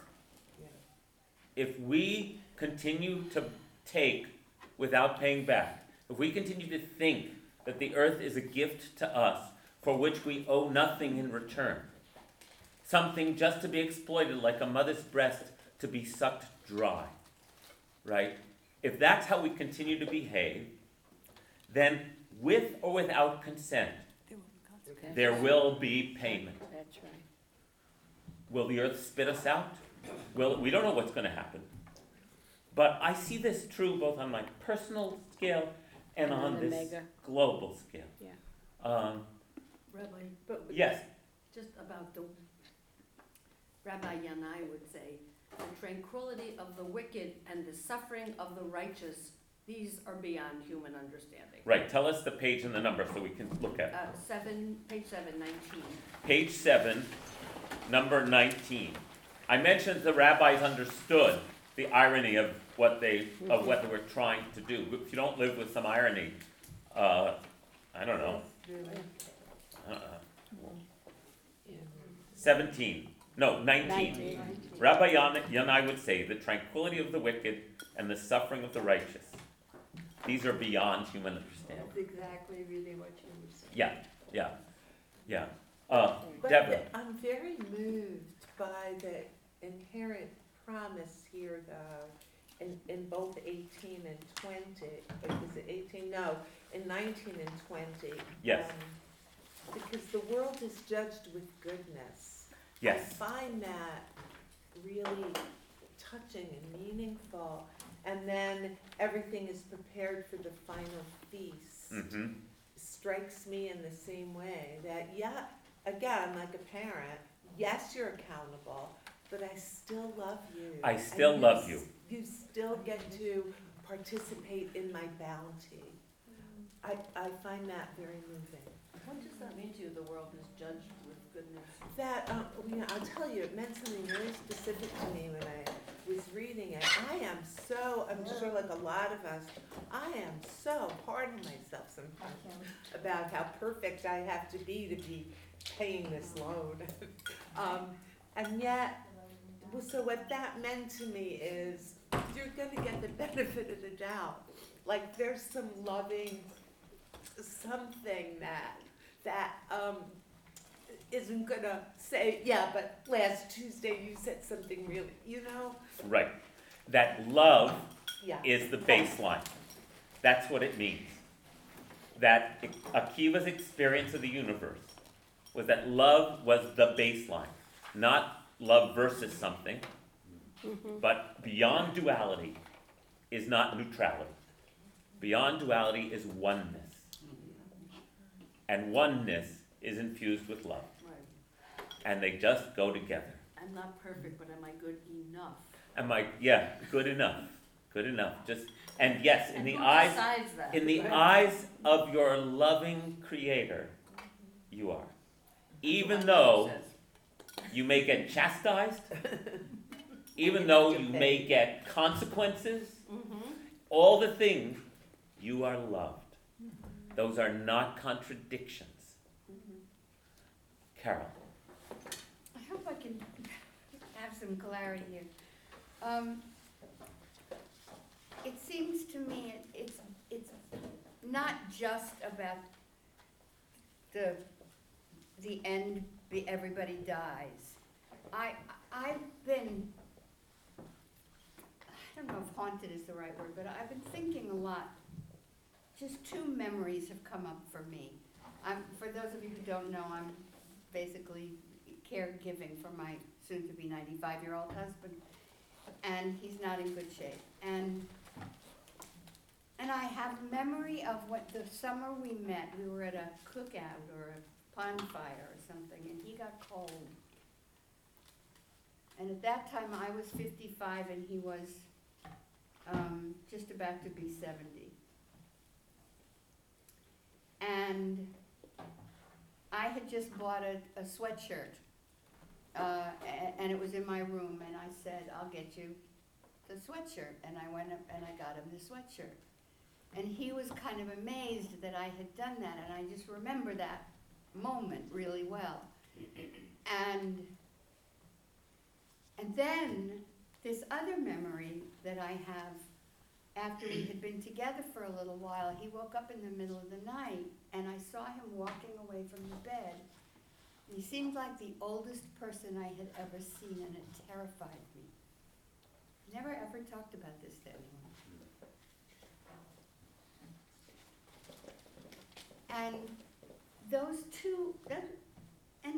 if we continue to take without paying back, if we continue to think that the earth is a gift to us for which we owe nothing in return. Something just to be exploited like a mother's breast to be sucked dry. Right? If that's how we continue to behave, then with or without consent, There will be consequences. there will be payment. That's right. Will the earth spit us out? Well, we don't know what's going to happen. But I see this true both on my personal scale and, And on on this mega. global scale. Yeah. Um, Rabbi, but yes, just about the, Rabbi Yanai would say, the tranquility of the wicked and the suffering of the righteous, these are beyond human understanding. right. Tell us the page and the number so we can look at it. Uh, seven, page seven, nineteen. Page seven, number 19. I mentioned the rabbis understood the irony of what they of what they were trying to do. If you don't live with some irony, uh, I don't know. Uh-uh. 17. No, 19. Nineteen. Rabbi Yan- Yanai would say the tranquility of the wicked and the suffering of the righteous. These are beyond human understanding. That's exactly really what you were saying. Yeah, yeah, yeah. Uh, But Deborah, the- I'm very moved by the inherent promise here, though, in, in both eighteen and twenty. Uh, Is it eighteen? No, in nineteen and twenty. Yes. Um, Because the world is judged with goodness. yes, I find that really touching and meaningful. And then everything is prepared for the final feast. hmm Strikes me in the same way that, yeah, again, like a parent, yes, you're accountable, but I still love you. I And still love you. You still get to participate in my bounty. I, I find that very moving. What does that mean to you, the world is judged with goodness? That, um, you know, I'll tell you, it meant something very specific to me when I was reading it. I am so, I'm sure like a lot of us, I am so hard on myself sometimes about how perfect I have to be to be paying this loan. Um, and yet, well, so what that meant to me is, you're gonna get the benefit of the doubt. Like, there's some loving, something that, that, um, isn't gonna say, yeah, but last Tuesday you said something really, you know? right. That love Yeah. is the baseline. That's what it means. That Akiva's experience of the universe was that love was the baseline, not love versus something, mm-hmm. but beyond duality is not neutrality. Beyond duality is oneness. And oneness is infused with love. Right. And they just go together. I'm not perfect, but am I good enough? Am I, yeah, good enough, good enough, just, and yes, in And the eyes, that? in the eyes of your loving creator, you are. Even though you may get chastised, even though you may get consequences, Mm-hmm. all the things, you are loved. Those are not contradictions. Carol, I hope I can have some clarity here. Um, It seems to me it- it's, it's not just about the, the end, be- everybody dies. I, I've been, I don't know if haunted is the right word, but I've been thinking a lot. Just two memories have come up for me. I'm, for those of you who don't know, I'm basically caregiving for my soon-to-be ninety-five-year-old husband, and he's not in good shape. And, and I have memory of what the summer we met, we were at a cookout or a bonfire or something, and he got cold. And at that time, I was fifty-five and he was, um, just about to be seventy. And I had just bought a, a sweatshirt, uh, and it was in my room, and I said, I'll get you the sweatshirt, and I went up and I got him the sweatshirt. And he was kind of amazed that I had done that, and I just remember that moment really well. And, and then, this other memory that I have after we had been together for a little while, he woke up in the middle of the night and I saw him walking away from the bed. He seemed like the oldest person I had ever seen and it terrified me. Never ever talked about this to anyone. And those two, that, and,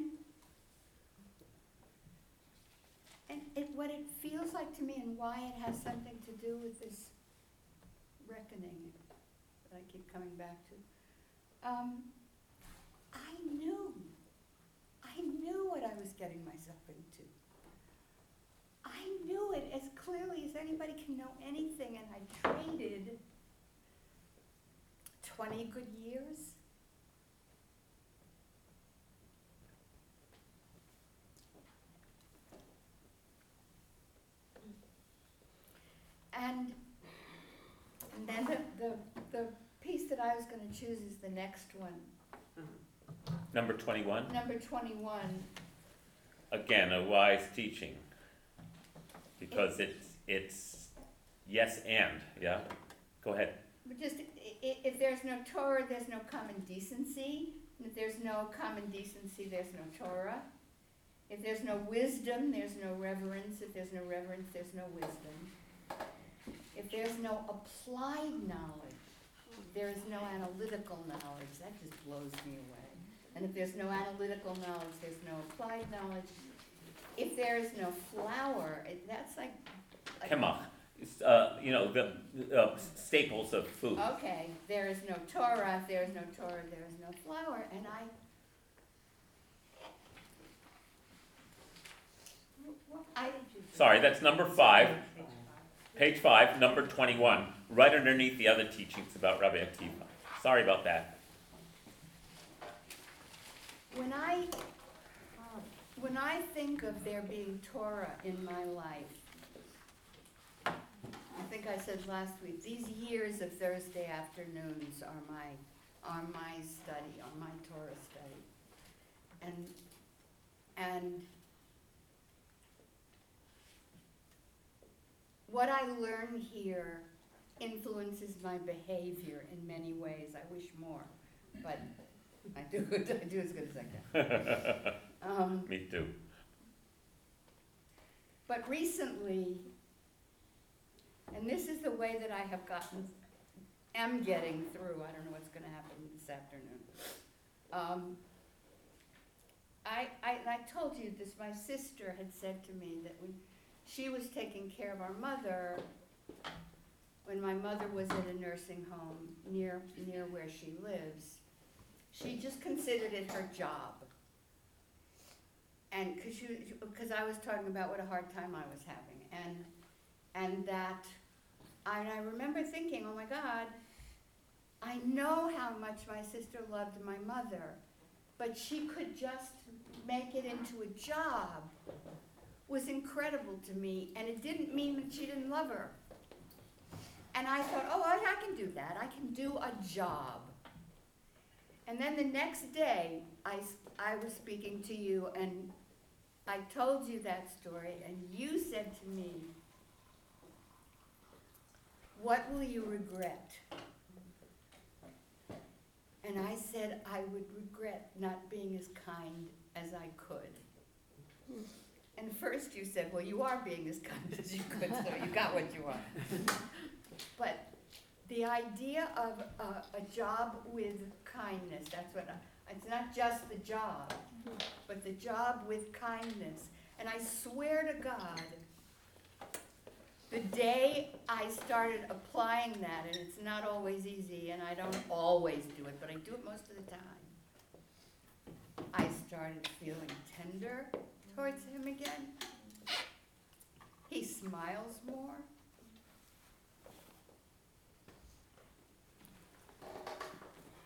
and it, what it feels like to me and why it has something to do with this reckoning that I keep coming back to. Um, I knew, I knew what I was getting myself into. I knew it as clearly as anybody can know anything, and I traded twenty good years And, and then the, the, the piece that I was gonna choose is the next one, Number twenty-one, number twenty-one. again, a wise teaching. Because it's, it's yes and, yeah? Go ahead. But just, i- i- if there's no Torah, there's no common decency. If there's no common decency, there's no Torah. If there's no wisdom, there's no reverence. If there's no reverence, there's no wisdom. If there's no applied knowledge, there is no analytical knowledge. That just blows me away. And if there's no analytical knowledge, there's no applied knowledge. If there is no flour, it- that's like. like- Kemach, it's, uh, you know, the, uh, staples of food. Okay, there is no Torah, if there is no Torah, there is no flour, and I. I, Sorry, that's number five, page five, number twenty-one, right underneath the other teachings about Rabbi Akiva. Sorry about that. when I, um, when I think of there being Torah in my life, I think I said last week, these years of Thursday afternoons are my, are my study, are my Torah study. And, and what I learn here influences my behavior in many ways. I wish more, but I do, I do as good as I can. Um, Me too. but recently, and this is the way that I have gotten, am getting through, I don't know what's gonna happen this afternoon. Um, I, I, I told you this, my sister had said to me that when she was taking care of our mother, when my mother was in a nursing home near, near where she lives, she just considered it her job. And, cause I was talking about what a hard time I was having, and, and that, I, I remember thinking, oh my God, I know how much my sister loved my mother, but she could just make it into a job was incredible to me, and it didn't mean that she didn't love her. And I thought, oh, I, I can do that. I can do a job. And then the next day, I, I was speaking to you, and I told you that story, and you said to me, what will you regret? And I said, I would regret not being as kind as I could. Hmm. And first you said, well, you are being as kind as you could, so you got what you want. But the idea of a, a job with kindness, that's what, I- it's not just the job, mm-hmm. but the job with kindness. And I swear to God, the day I started applying that, and it's not always easy, and I don't always do it, but I do it most of the time, I started feeling tender towards him again. He smiles more.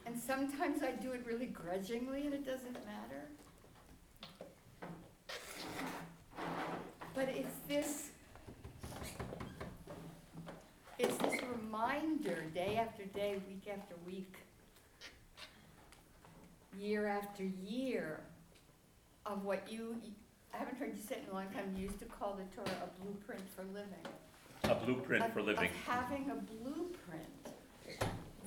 And sometimes I do it really grudgingly and it doesn't matter. But it's this, it's this reminder, day after day, week after week, year after year, of what you, I haven't heard you say it in a long time, you used to call the Torah a blueprint for living. a blueprint of- for living. Of having a blueprint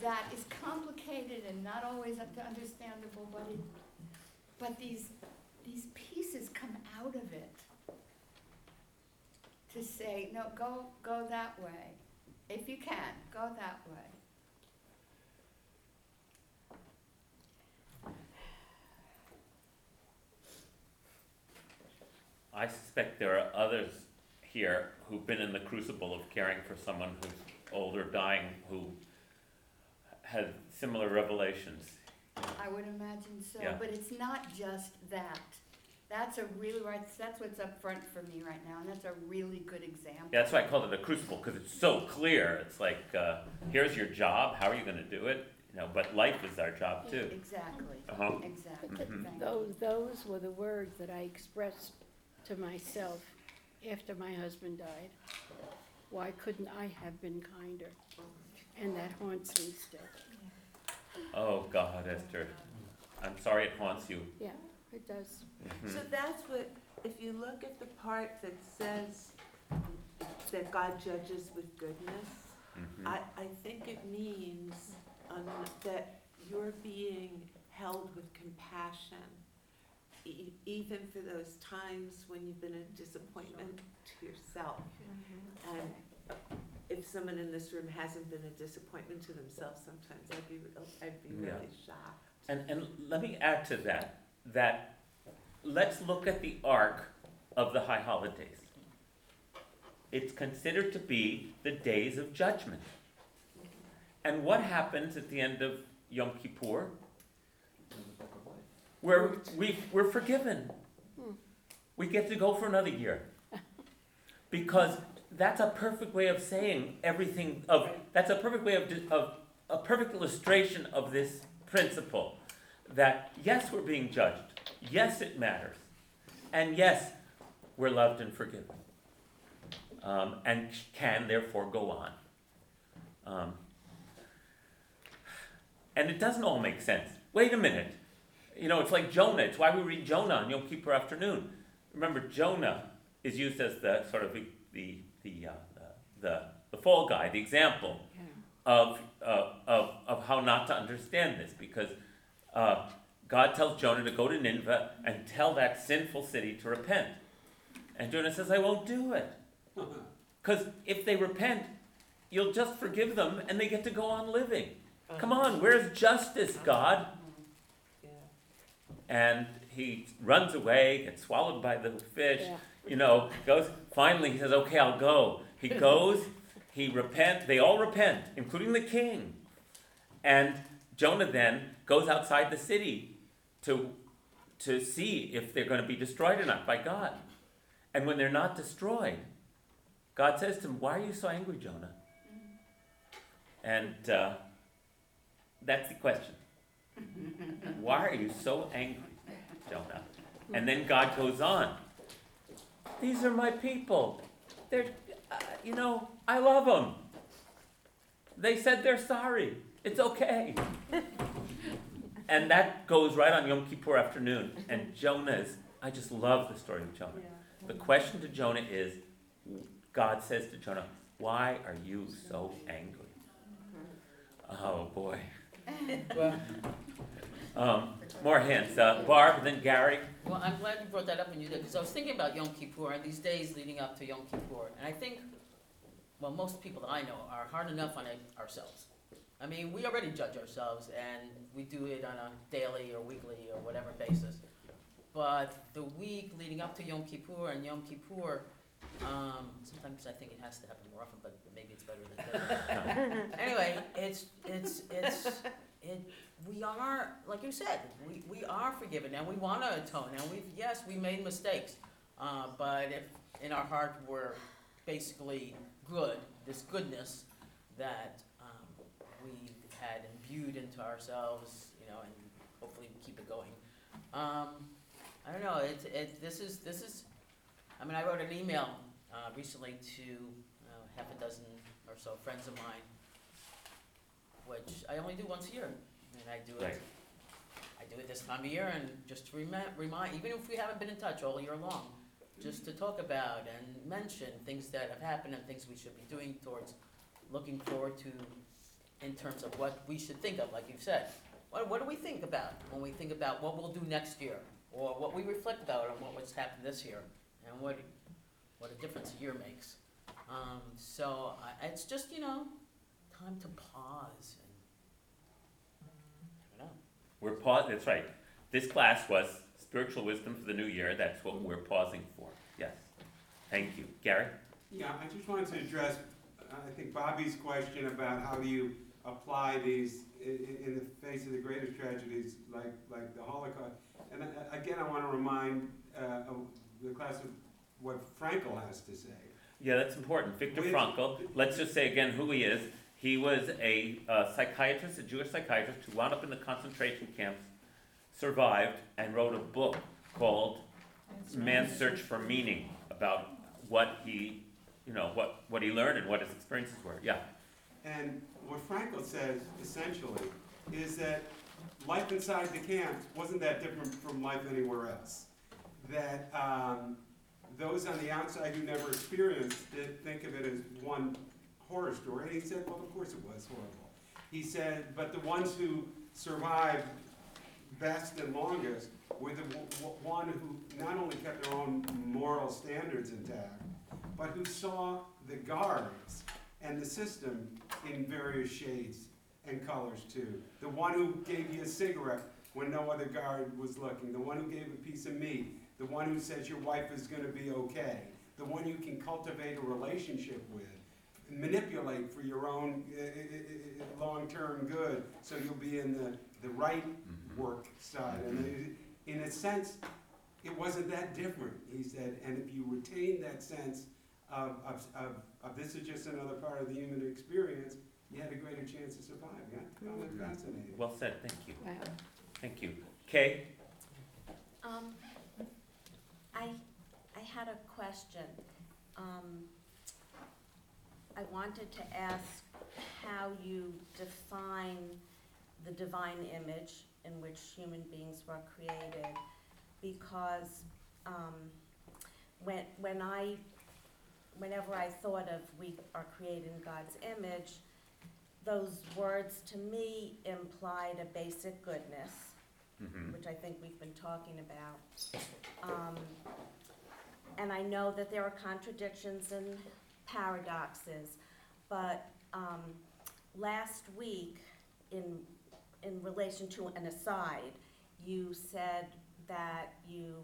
that is complicated and not always un- understandable, but it, but these, these pieces come out of it. To say, no, go, go that way, if you can, go that way. I suspect there are others here who've been in the crucible of caring for someone who's old or dying, who had similar revelations. I would imagine so, Yeah. but it's not just that. That's a really, right, that's what's up front for me right now, and that's a really good example. Yeah, that's why I called it a crucible, because it's so clear. It's like, uh, here's your job, how are you gonna do it? You know, but life is our job too. Exactly, Uh-huh. exactly, But th- Mhm. thank you. Those, those were the words that I expressed to myself after my husband died. Why couldn't I have been kinder? And that haunts me still. Oh, God, Esther, I'm sorry it haunts you. Yeah, it does. Mhm. So that's what, if you look at the part that says that God judges with goodness, Mhm. I, I think it means um, that you're being held with compassion, e- even for those times when you've been a disappointment to yourself. Mm-hmm. And if someone in this room hasn't been a disappointment to themselves, sometimes I'd be, oh, I'd be Yeah. really shocked. And, and let me add to that, that let's look at the arc of the high holidays. It's considered to be the days of judgment. And what happens at the end of Yom Kippur? Where we, we're forgiven. We get to go for another year. Because that's a perfect way of saying everything of, that's a perfect way of, of, a perfect illustration of this principle. That yes, we're being judged. Yes, it matters. And yes, we're loved and forgiven. Um, and can therefore go on. Um, and it doesn't all make sense. Wait a minute. You know, it's like Jonah. It's why we read Jonah on Yom Kippur afternoon. Remember, Jonah is used as the sort of the the the uh, the, the, the fall guy, the example of, uh, of of how not to understand this, because uh, God tells Jonah to go to Nineveh and tell that sinful city to repent, and Jonah says, "I won't do it, because if they repent, you'll just forgive them, and they get to go on living." Come on, where's justice, God? And he runs away, gets swallowed by the fish, Yeah. you know, goes, finally he says, okay, I'll go. He goes, he repent, they all repent, including the king. And Jonah then goes outside the city to, to see if they're going to be destroyed or not by God. And when they're not destroyed, God says to him, why are you so angry, Jonah? And uh, that's the question. Why are you so angry, Jonah? And then God goes on. These are my people. They're, uh, you know, I love them. They said they're sorry. It's okay. and that goes right on Yom Kippur afternoon. And Jonah's, I just love the story of Jonah. The question to Jonah is God says to Jonah, Why are you so angry? Oh boy. Um, more hands. Uh, Barb, then Gary. Well, I'm glad you brought that up when you did, because I was thinking about Yom Kippur and these days leading up to Yom Kippur. And I think, well, most people that I know are hard enough on it ourselves. I mean, we already judge ourselves and we do it on a daily or weekly or whatever basis. But the week leading up to Yom Kippur and Yom Kippur, um, sometimes I think it has to happen more often, but maybe it's better than that. Anyway, it's, it's, it's, it, we are, like you said, we, we are forgiven and we want to atone and we've, yes, we made mistakes. Uh, but if in our heart we're basically good, this goodness that, um, we've had imbued into ourselves, you know, and hopefully we keep it going. Um, I don't know, it, it, this is, this is, I mean, I wrote an email, uh, recently to, uh, half a dozen or so friends of mine, which I only do once a year, and I do Right. it, I do it this time of year, and just to remind, remind, even if we haven't been in touch all year long, just to talk about and mention things that have happened and things we should be doing towards looking forward to in terms of what we should think of, like you said. What, what do we think about when we think about what we'll do next year? Or what we reflect about on what was happened this year and what, what a difference a year makes. Um, so I, it's just, you know, time to pause and, I don't know. We're pau, that's right. This class was spiritual wisdom for the new year, that's what we're pausing for, yes. Thank you. Gary? Yeah, I just wanted to address, uh, I think Bobby's question about how do you apply these i- i- in the face of the greatest tragedies like, like the Holocaust. And again, I want to remind uh, the class of what Frankl has to say. Yeah, that's important. Viktor Frankl, let's just say again who he is. He was a uh, psychiatrist, a Jewish psychiatrist who wound up in the concentration camps, survived, and wrote a book called Man's Search for Meaning about what he, you know, what, what he learned and what his experiences were. Yeah. And what Frankl says essentially is that life inside the camps wasn't that different from life anywhere else. That um, those on the outside who never experienced it think of it as one horror story. And he said, well, of course it was horrible. He said, but the ones who survived best and longest were the one who not only kept their own moral standards intact, but who saw the guards and the system in various shades and colors too. The one who gave you a cigarette when no other guard was looking, the one who gave a piece of meat, the one who says your wife is gonna be okay, the one you can cultivate a relationship with, manipulate for your own uh, uh, uh, long-term good, so you'll be in the, the right work side. And in a sense, it wasn't that different, he said, and if you retain that sense of, of, of, of this is just another part of the human experience, you had a greater chance of surviving. I found it fascinating. Well said. Thank you. Wow. Thank you. Kay? Um, I, I had a question. Um, I wanted to ask how you define the divine image in which human beings were created. Because, um, when, when I, whenever I thought of we are created in God's image, those words to me implied a basic goodness Mhm. which I think we've been talking about. Um, And I know that there are contradictions and paradoxes, but um, last week, in, in relation to an aside, you said that you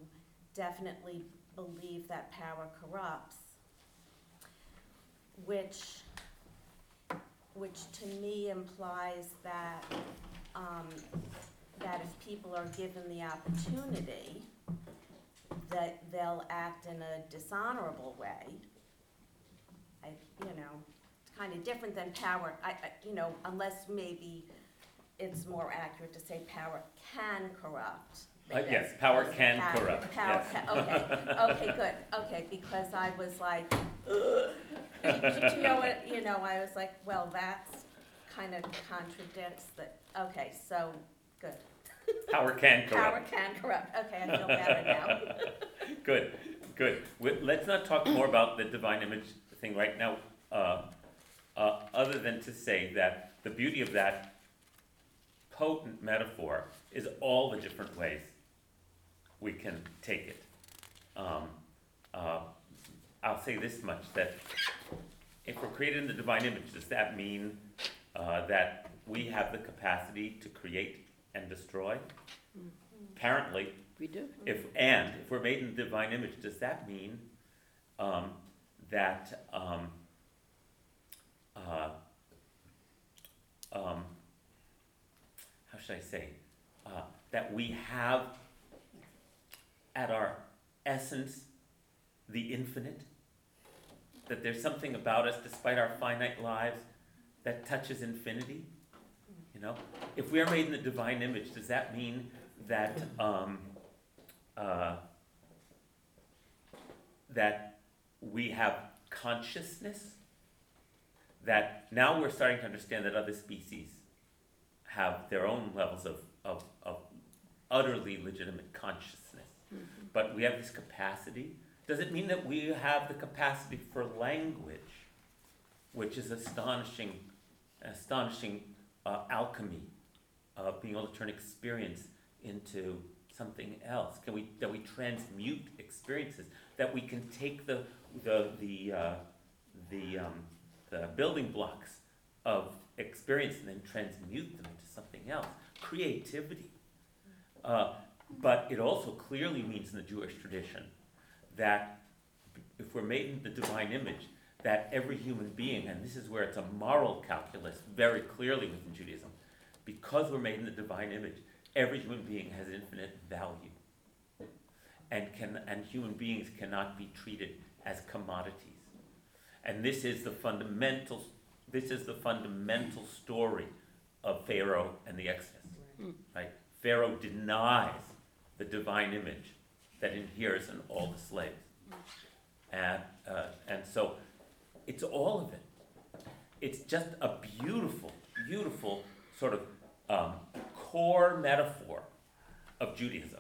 definitely believe that power corrupts, which, which to me implies that, um, that if people are given the opportunity, that they'll act in a dishonorable way. I, you know, it's kind of different than power, I, I, you know, unless maybe it's more accurate to say power can corrupt. Uh, yes, power can Power- corrupt, Power yes. can, okay, okay, good, okay, because I was like, ugh. You know what, you know, I was like, well, that's kind of contradicts the, okay, so, good. Power can corrupt. Power corrupt. can corrupt, okay, I feel better now. Good, good. We- Let's not talk more about the divine image thing right now, uh, uh, other than to say that the beauty of that potent metaphor is all the different ways we can take it. Um, uh, I'll say this much, that if we're created in the divine image, does that mean uh, that we have the capacity to create and destroy? Apparently, We do. if, and if we're made in the divine image, does that mean um, that, um, uh, um, how should I say, uh, that we have at our essence the infinite? That there's something about us, despite our finite lives, that touches infinity? Know, if we are made in the divine image, does that mean that, um, uh, that we have consciousness? That now we're starting to understand that other species have their own levels of, of, of utterly legitimate consciousness. But we have this capacity Does it mean that we have the capacity for language, which is astonishing, astonishing uh, alchemy of being able to turn experience into something else? Can we that we transmute experiences? That we can take the the the uh, the um, the building blocks of experience and then transmute them into something else? Creativity. Uh, but it also clearly means in the Jewish tradition that if we're made in the divine image, that every human being, and this is where it's a moral calculus very clearly within Judaism, because we're made in the divine image, every human being has infinite value. And can and human beings cannot be treated as commodities. And this is the fundamental this is the fundamental story of Pharaoh and the Exodus. Right? Pharaoh denies the divine image that inheres in all the slaves. And, uh, and so it's all of it. It's just a beautiful, beautiful sort of um, core metaphor of Judaism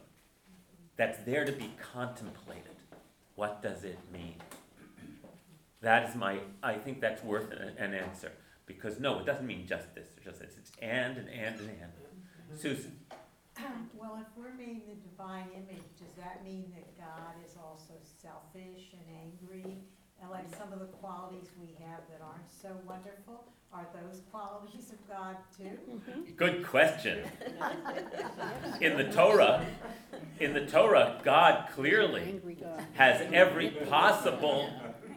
that's there to be contemplated. What does it mean? That is my, I think that's worth an, an answer. Because no, it doesn't mean just this or just this. It's and and and and. Susan, Well, if we're made the divine image, does that mean that God is also selfish and angry? And like some of the qualities we have that aren't so wonderful, are those qualities of God too? Mm-hmm. good question. In the Torah, in the Torah, God clearly Angry God. has every possible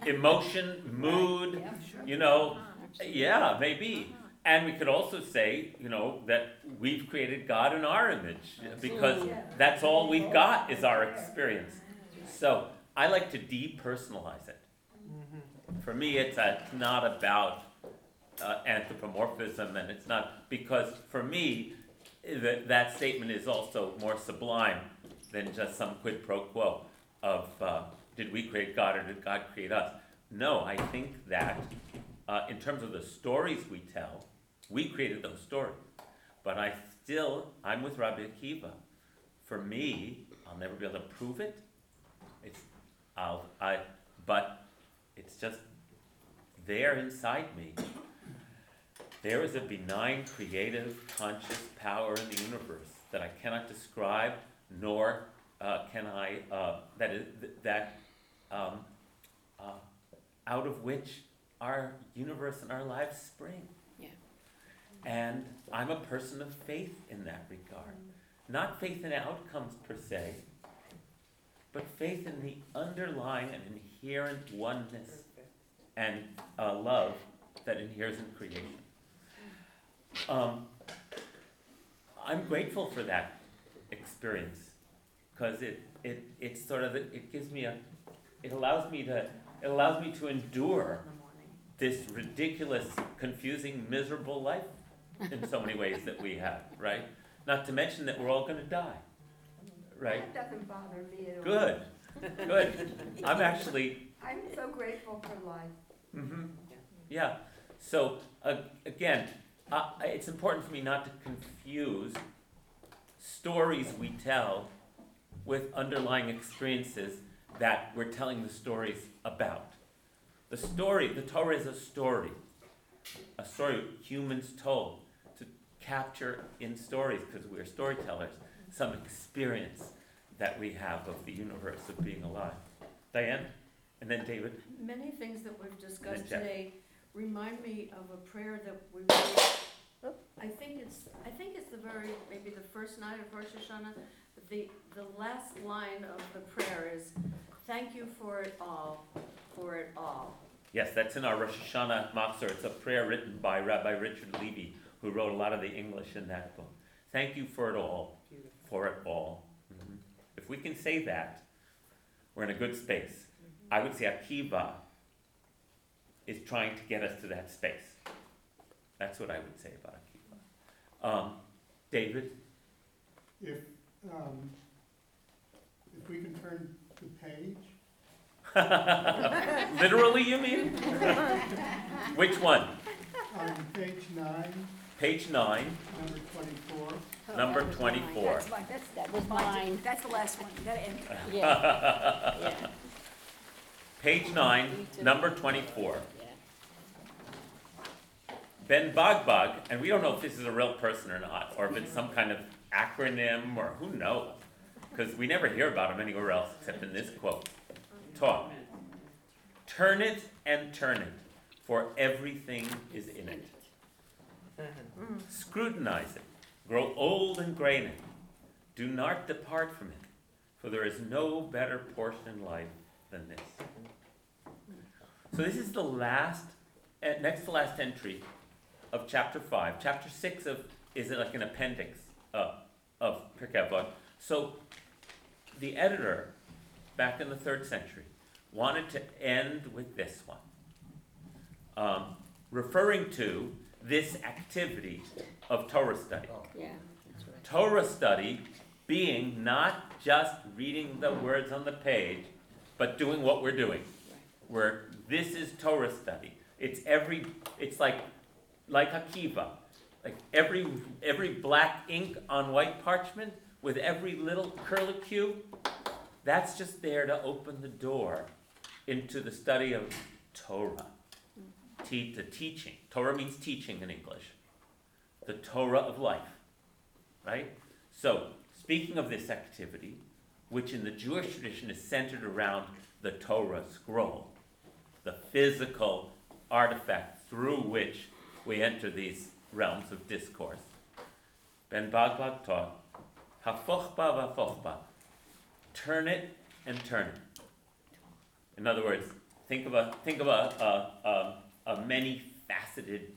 emotion, mood, you know, uh-huh. yeah, maybe. Uh-huh. And we could also say, you know, that we've created God in our image because that's all we've got is our experience. So I like to depersonalize it. For me, it's, it's not about uh, anthropomorphism, and it's not because for me, that that statement is also more sublime than just some quid pro quo of uh, did we create God or did God create us? No, I think that uh, in terms of the stories we tell, we created those stories. But I still, I'm with Rabbi Akiva. For me, I'll never be able to prove it. It's, I'll, I, but it's just there inside me. There is a benign, creative, conscious power in the universe that I cannot describe, nor uh, can I, uh, that is, that, um, uh, out of which our universe and our lives spring. Yeah. And I'm a person of faith in that regard. Not faith in outcomes per se, but faith in the underlying and inherent oneness and uh, love that inheres in creation. Um, I'm grateful for that experience because it, it, it's sort of, it gives me a, it allows me to, it allows me to endure this ridiculous, confusing, miserable life in so many ways that we have, right? Not to mention that we're all going to die, right? That doesn't bother me at all. Good, good. I'm actually I'm so grateful for life. Mm-hmm. Yeah. So uh, again, uh, it's important for me not to confuse stories we tell with underlying experiences that we're telling the stories about. The story, the Torah is a story, a story humans told to capture in stories because we're storytellers some experience that we have of the universe of being alive. Diane, and then David. Many things that we've discussed Jeff. today remind me of a prayer that we made. I think it's, I think it's the very, maybe the first night of Rosh Hashanah. The, the last line of the prayer is, thank you for it all, for it all. Yes, that's in our Rosh Hashanah Machzor. It's a prayer written by Rabbi Richard Levy, who wrote a lot of the English in that book. Thank you for it all, for it all. Mhm. If we can say that, we're in a good space. I would say Akiva is trying to get us to that space. That's what I would say about Akiva. Um, David? If, um, if we can turn the page, Literally, you mean? Which one? on page nine, Page nine, number twenty-four, Oh, number that twenty-four. That's mine, that's, That was mine. That's the last one, you gotta end. Yeah, yeah. Page nine, number twenty-four. Ben Bagbag, and we don't know if this is a real person or not, or if it's some kind of acronym, or who knows? Because we never hear about him anywhere else except in this quote. Taught, turn it and turn it, for everything is in it. Scrutinize it, grow old and gray in it. Do not depart from it, for there is no better portion in life than this. So this is the last, eh, next to last entry of chapter five. Chapter six of is it like an appendix uh, of Pirkei Avot. So the editor, back in the third century, wanted to end with this one, um, referring to this activity of Torah study. Yeah, that's right. Torah study being not just reading the words on the page, but doing what we're doing. Where this is Torah study. It's every, it's like, like Akiva. Like every, every black ink on white parchment with every little curlicue, that's just there to open the door into the study of Torah. Te- the teaching. Torah means teaching in English. The Torah of life. Right? So, speaking of this activity, which in the Jewish tradition is centered around the Torah scroll, the physical artifact through which we enter these realms of discourse, Ben Bagbag taught, Hafochba v'afochba, turn it and turn it. In other words, think of a think of a a, a, a many-faceted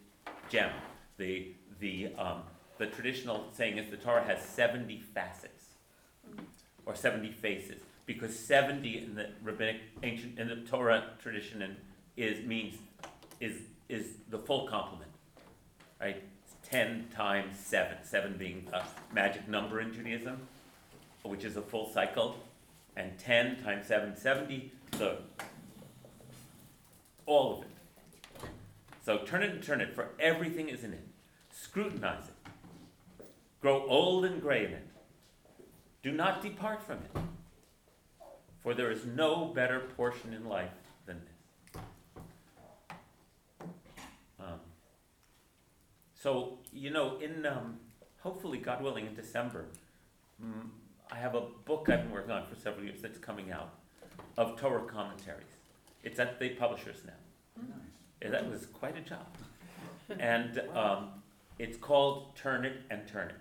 gem. The the um, the traditional saying is the Torah has seventy facets or seventy faces because seventy in the rabbinic ancient in the Torah tradition and is means is is the full complement, right? It's ten times seven, seven being a magic number in Judaism, which is a full cycle, and ten times seven, seventy. So all of it. So turn it and turn it, for everything is in it. Scrutinize it. Grow old and gray in it. Do not depart from it. For there is no better portion in life than this. Um, so, you know, in um, hopefully, God willing, in December, mm, I have a book I've been working on for several years that's coming out of Torah commentaries. It's at the publishers now. Yeah, that was quite a job. And um, it's called Turn It and Turn It.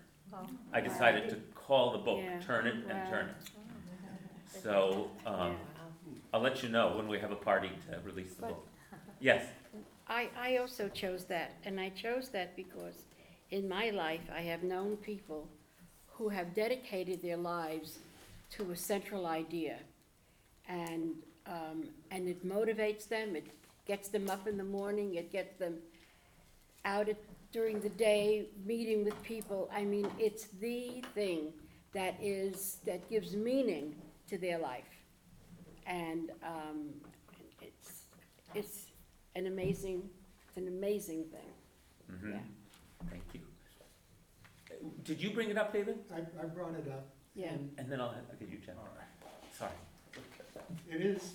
I decided to call the book Yeah. Turn It and Wow. Turn It. So um, I'll let you know when we have a party to release the But- book. Yes, I, I also chose that, and I chose that because in my life, I have known people who have dedicated their lives to a central idea. And, um, and it motivates them, it gets them up in the morning, it gets them out at, during the day, meeting with people. I mean, it's the thing that is, that gives meaning to their life. And, um, it's, it's an amazing, it's an amazing thing, Mhm. yeah. Thank you. Uh, Did you bring it up, David? I, I brought it up. Yeah. and And then I'll, I'll get you, Jen. All right, sorry. It is,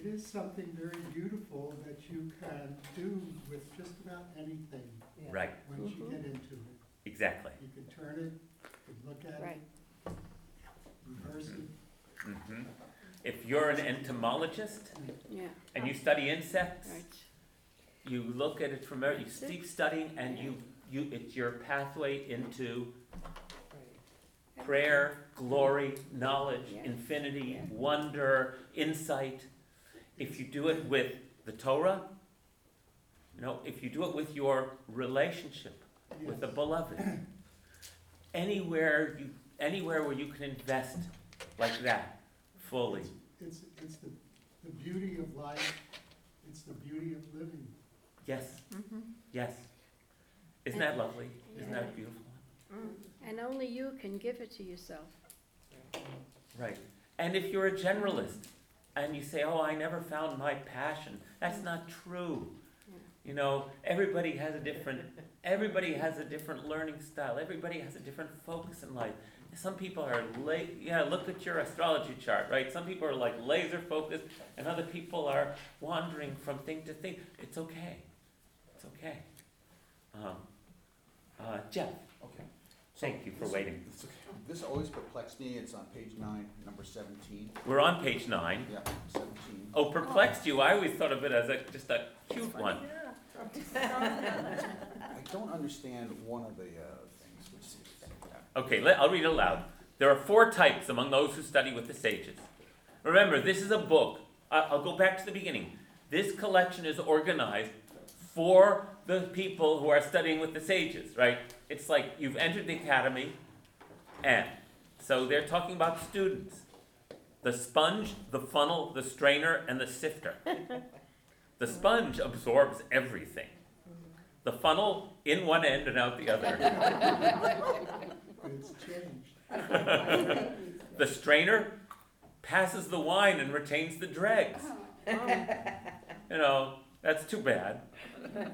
it is something very beautiful that you can do with just about anything Right, once you get into it. exactly. You can turn it, you can look at it, Right, reverse it. hmm If you're an entomologist yeah, and you study insects, right. you look at it from there, you keep studying and you, you, it's your pathway into prayer, glory, knowledge, Yeah. infinity, Yeah. wonder, insight. If you do it with the Torah, you know, if you do it with your relationship with the beloved, anywhere you, anywhere where you can invest like that fully. It's, it's the, the beauty of life, it's the beauty of living. Yes, Mm-hmm. yes. Isn't that lovely? Isn't that beautiful? And only you can give it to yourself. Right. And if you're a generalist and you say, oh, I never found my passion, that's not true. You know, everybody has a different, everybody has a different learning style. Everybody has a different focus in life. Some people are la- yeah, look at your astrology chart, right? Some people are like laser focused and other people are wandering from thing to thing. It's okay. It's okay. Um, uh, Jeff, Okay. thank you for This- waiting. this- This always perplexed me, it's on page nine, number seventeen, We're on page nine. yeah, seventeen. Oh, perplexed you. I always thought of it as a, just a cute one. I don't understand one of the, uh, things, which is, Okay, let, I'll read it aloud. There are four types among those who study with the sages. Remember, this is a book. I'll go back to the beginning. This collection is organized for the people who are studying with the sages, right? It's like you've entered the academy, and so they're talking about students. The sponge, the funnel, the strainer, and the sifter. The sponge absorbs everything. The funnel in one end and out the other. It's changed. The strainer passes the wine and retains the dregs. You know, that's too bad.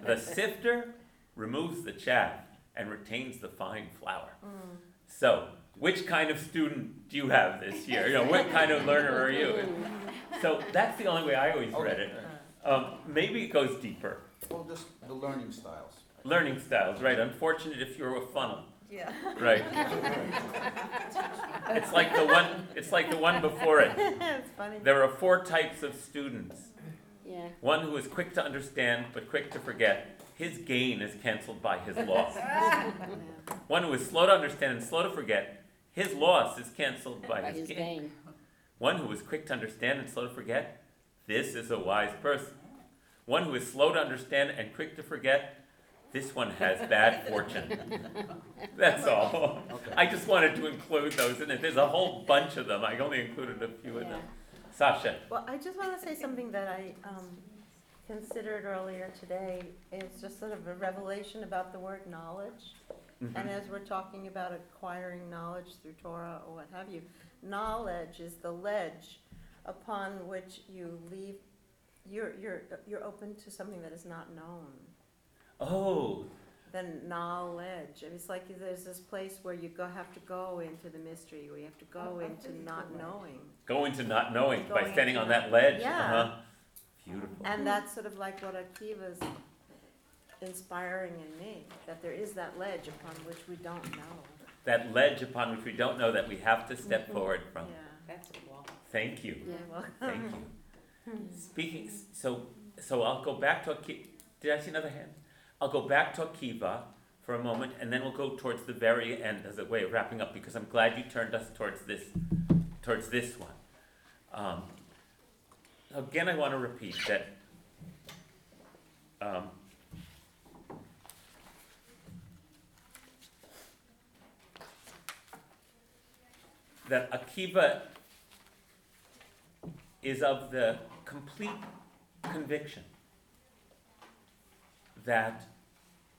The sifter removes the chaff and retains the fine flour. So, which kind of student do you have this year? You know, what kind of learner are you? So that's the only way I always read it. Um, maybe it goes deeper. well, just the learning styles. Learning styles, right? Unfortunate if you're a funnel, Yeah. right? It's like the one. It's like the one before it. It's funny. There are four types of students. Yeah. One who is quick to understand but quick to forget. His gain is canceled by his loss. One who is slow to understand and slow to forget. His loss is canceled by By his his gain. gain. One who is quick to understand and slow to forget. This is a wise person. One who is slow to understand and quick to forget. This one has bad fortune. That's all. Okay. I just wanted to include those and it. There's a whole bunch of them. I only included a few of them. Sasha. Well, I just want to say something that I um, considered earlier today. It's just sort of a revelation about the word knowledge. And Mhm. as we're talking about acquiring knowledge through Torah or what have you, knowledge is the ledge upon which you leave, you're, you're, you're open to something that is not known. Oh, Then knowledge, I mean, it's like there's this place where you go, have to go into the mystery, where you have to go into not knowing. go into not knowing by Going standing on that ledge. Yeah. Uh-huh. Beautiful. And that's sort of like what Akiva's inspiring in me, that there is that ledge upon which we don't know. that ledge upon which we don't know that we have to step Mhm. forward from. Yeah. That's cool. Thank you. Yeah, well. Thank you. Speaking, so, so I'll go back to Akiva. Did I see another hand? I'll go back to Akiva for a moment, and then we'll go towards the very end as a way of wrapping up, because I'm glad you turned us towards this, towards this one. Um, again, I want to repeat that. Um, that Akiva is of the complete conviction that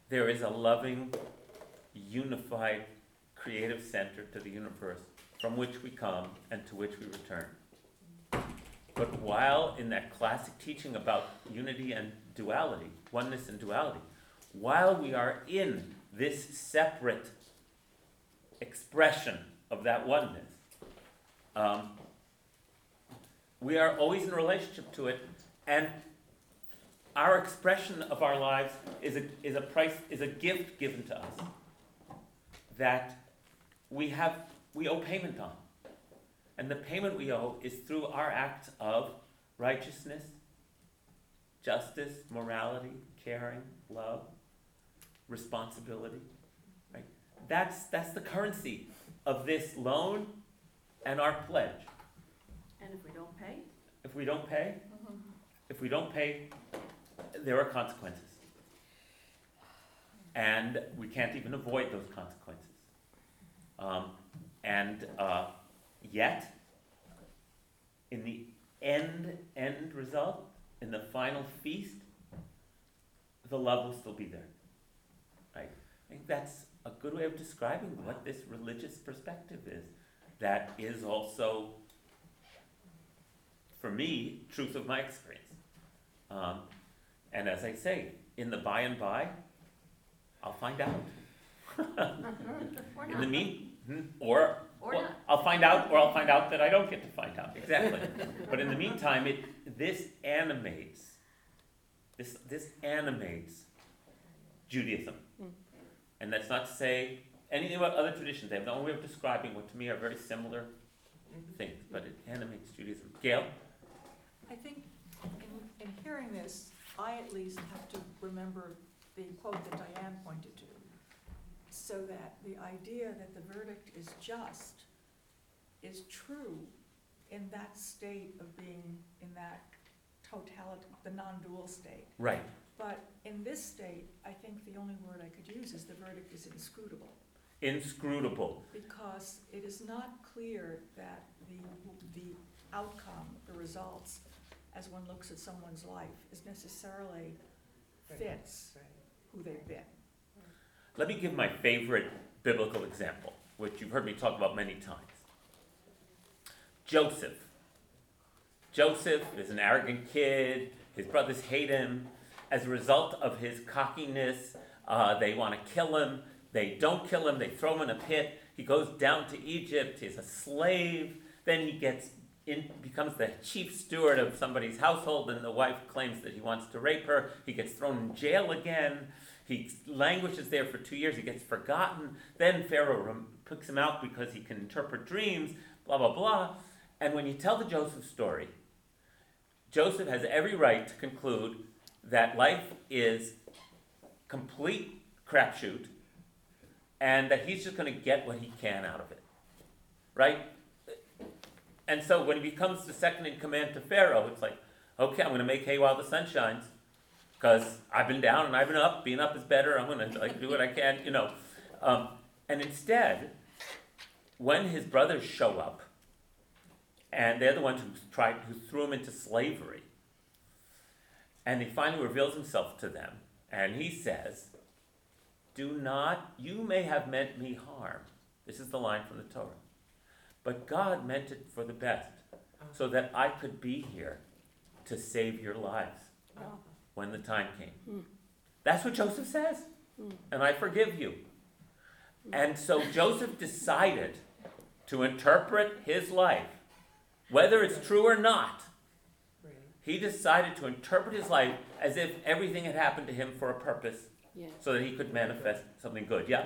there is a loving, unified, creative center to the universe from which we come and to which we return. But while in that classic teaching about unity and duality, oneness and duality, while we are in this separate expression of that oneness, um, we are always in relationship to it, and our expression of our lives is a, is a price, is a gift given to us that we have, we owe payment on. And the payment we owe is through our acts of righteousness, justice, morality, caring, love, responsibility. Right? That's, that's the currency of this loan and our pledge. And if we don't pay? If we don't pay, mm-hmm. if we don't pay, there are consequences. And we can't even avoid those consequences. Um, and uh, yet, in the end, end result, in the final feast, the love will still be there. Right? I think that's a good way of describing what this religious perspective is. That is also for me, truth of my experience. Um, and as I say, in the by and by, I'll find out. Or In the not. mean, hmm, or Or Well, not. I'll find out, or I'll find out that I don't get to find out, exactly. But in the meantime, it, this animates, this, this animates Judaism. Mm. And that's not to say anything about other traditions, they have their own way of describing what to me are very similar things, but it animates Judaism. Gail? I think in, in hearing this, I at least have to remember the quote that Diane pointed to. So that the idea that the verdict is just is true in that state of being in that totality, the non-dual state. Right. But in this state, I think the only word I could use is the verdict is inscrutable. Inscrutable. Because it is not clear that the, the outcome, the results, as one looks at someone's life, is necessarily fits who they've been. Let me give my favorite biblical example, which you've heard me talk about many times. Joseph. Joseph is an arrogant kid. His brothers hate him. As a result of his cockiness, uh, they want to kill him. They don't kill him. They throw him in a pit. He goes down to Egypt. He's a slave. Then he gets in, becomes the chief steward of somebody's household, and the wife claims that he wants to rape her. He gets thrown in jail again. He languishes there for two years. He gets forgotten. Then Pharaoh picks him out because he can interpret dreams, blah, blah, blah. And when you tell the Joseph story, Joseph has every right to conclude that life is complete crapshoot and that he's just going to get what he can out of it. Right? And so when he becomes the second in command to Pharaoh, it's like, okay, I'm going to make hay while the sun shines because I've been down and I've been up. Being up is better. I'm going to do what I can, you know. Um, and instead, when his brothers show up, and they're the ones who tried, who threw him into slavery, and he finally reveals himself to them, and he says, "Do not. You may have meant me harm." This is the line from the Torah, but God meant it for the best, so that I could be here to save your lives when the time came. Hmm. That's what Joseph says. Hmm. And I forgive you. And so Joseph decided to interpret his life, whether it's true or not. He decided to interpret his life as if everything had happened to him for a purpose so that he could manifest something good. Yeah?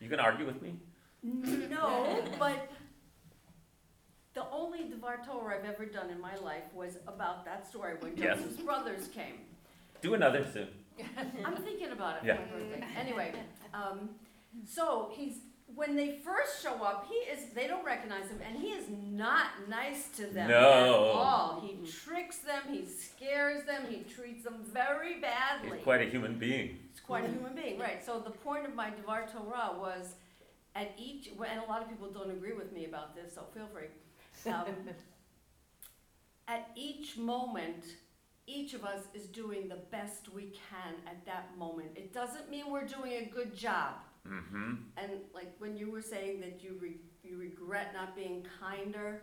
You can argue with me? No, but the only Devar Torah I've ever done in my life was about that story when Yes. Joseph's brothers came. Do another soon. I'm thinking about it Yeah. for my birthday. Anyway, um, so he's when they first show up, he is they don't recognize him, and he is not nice to them No. at all. He tricks them, he scares them, he treats them very badly. He's quite a human being. He's quite a human being, right? So the point of my Devar Torah was at each, and a lot of people don't agree with me about this, so feel free. Um, at each moment, each of us is doing the best we can at that moment. It doesn't mean we're doing a good job. Mm-hmm. And like when you were saying that you re- you regret not being kinder.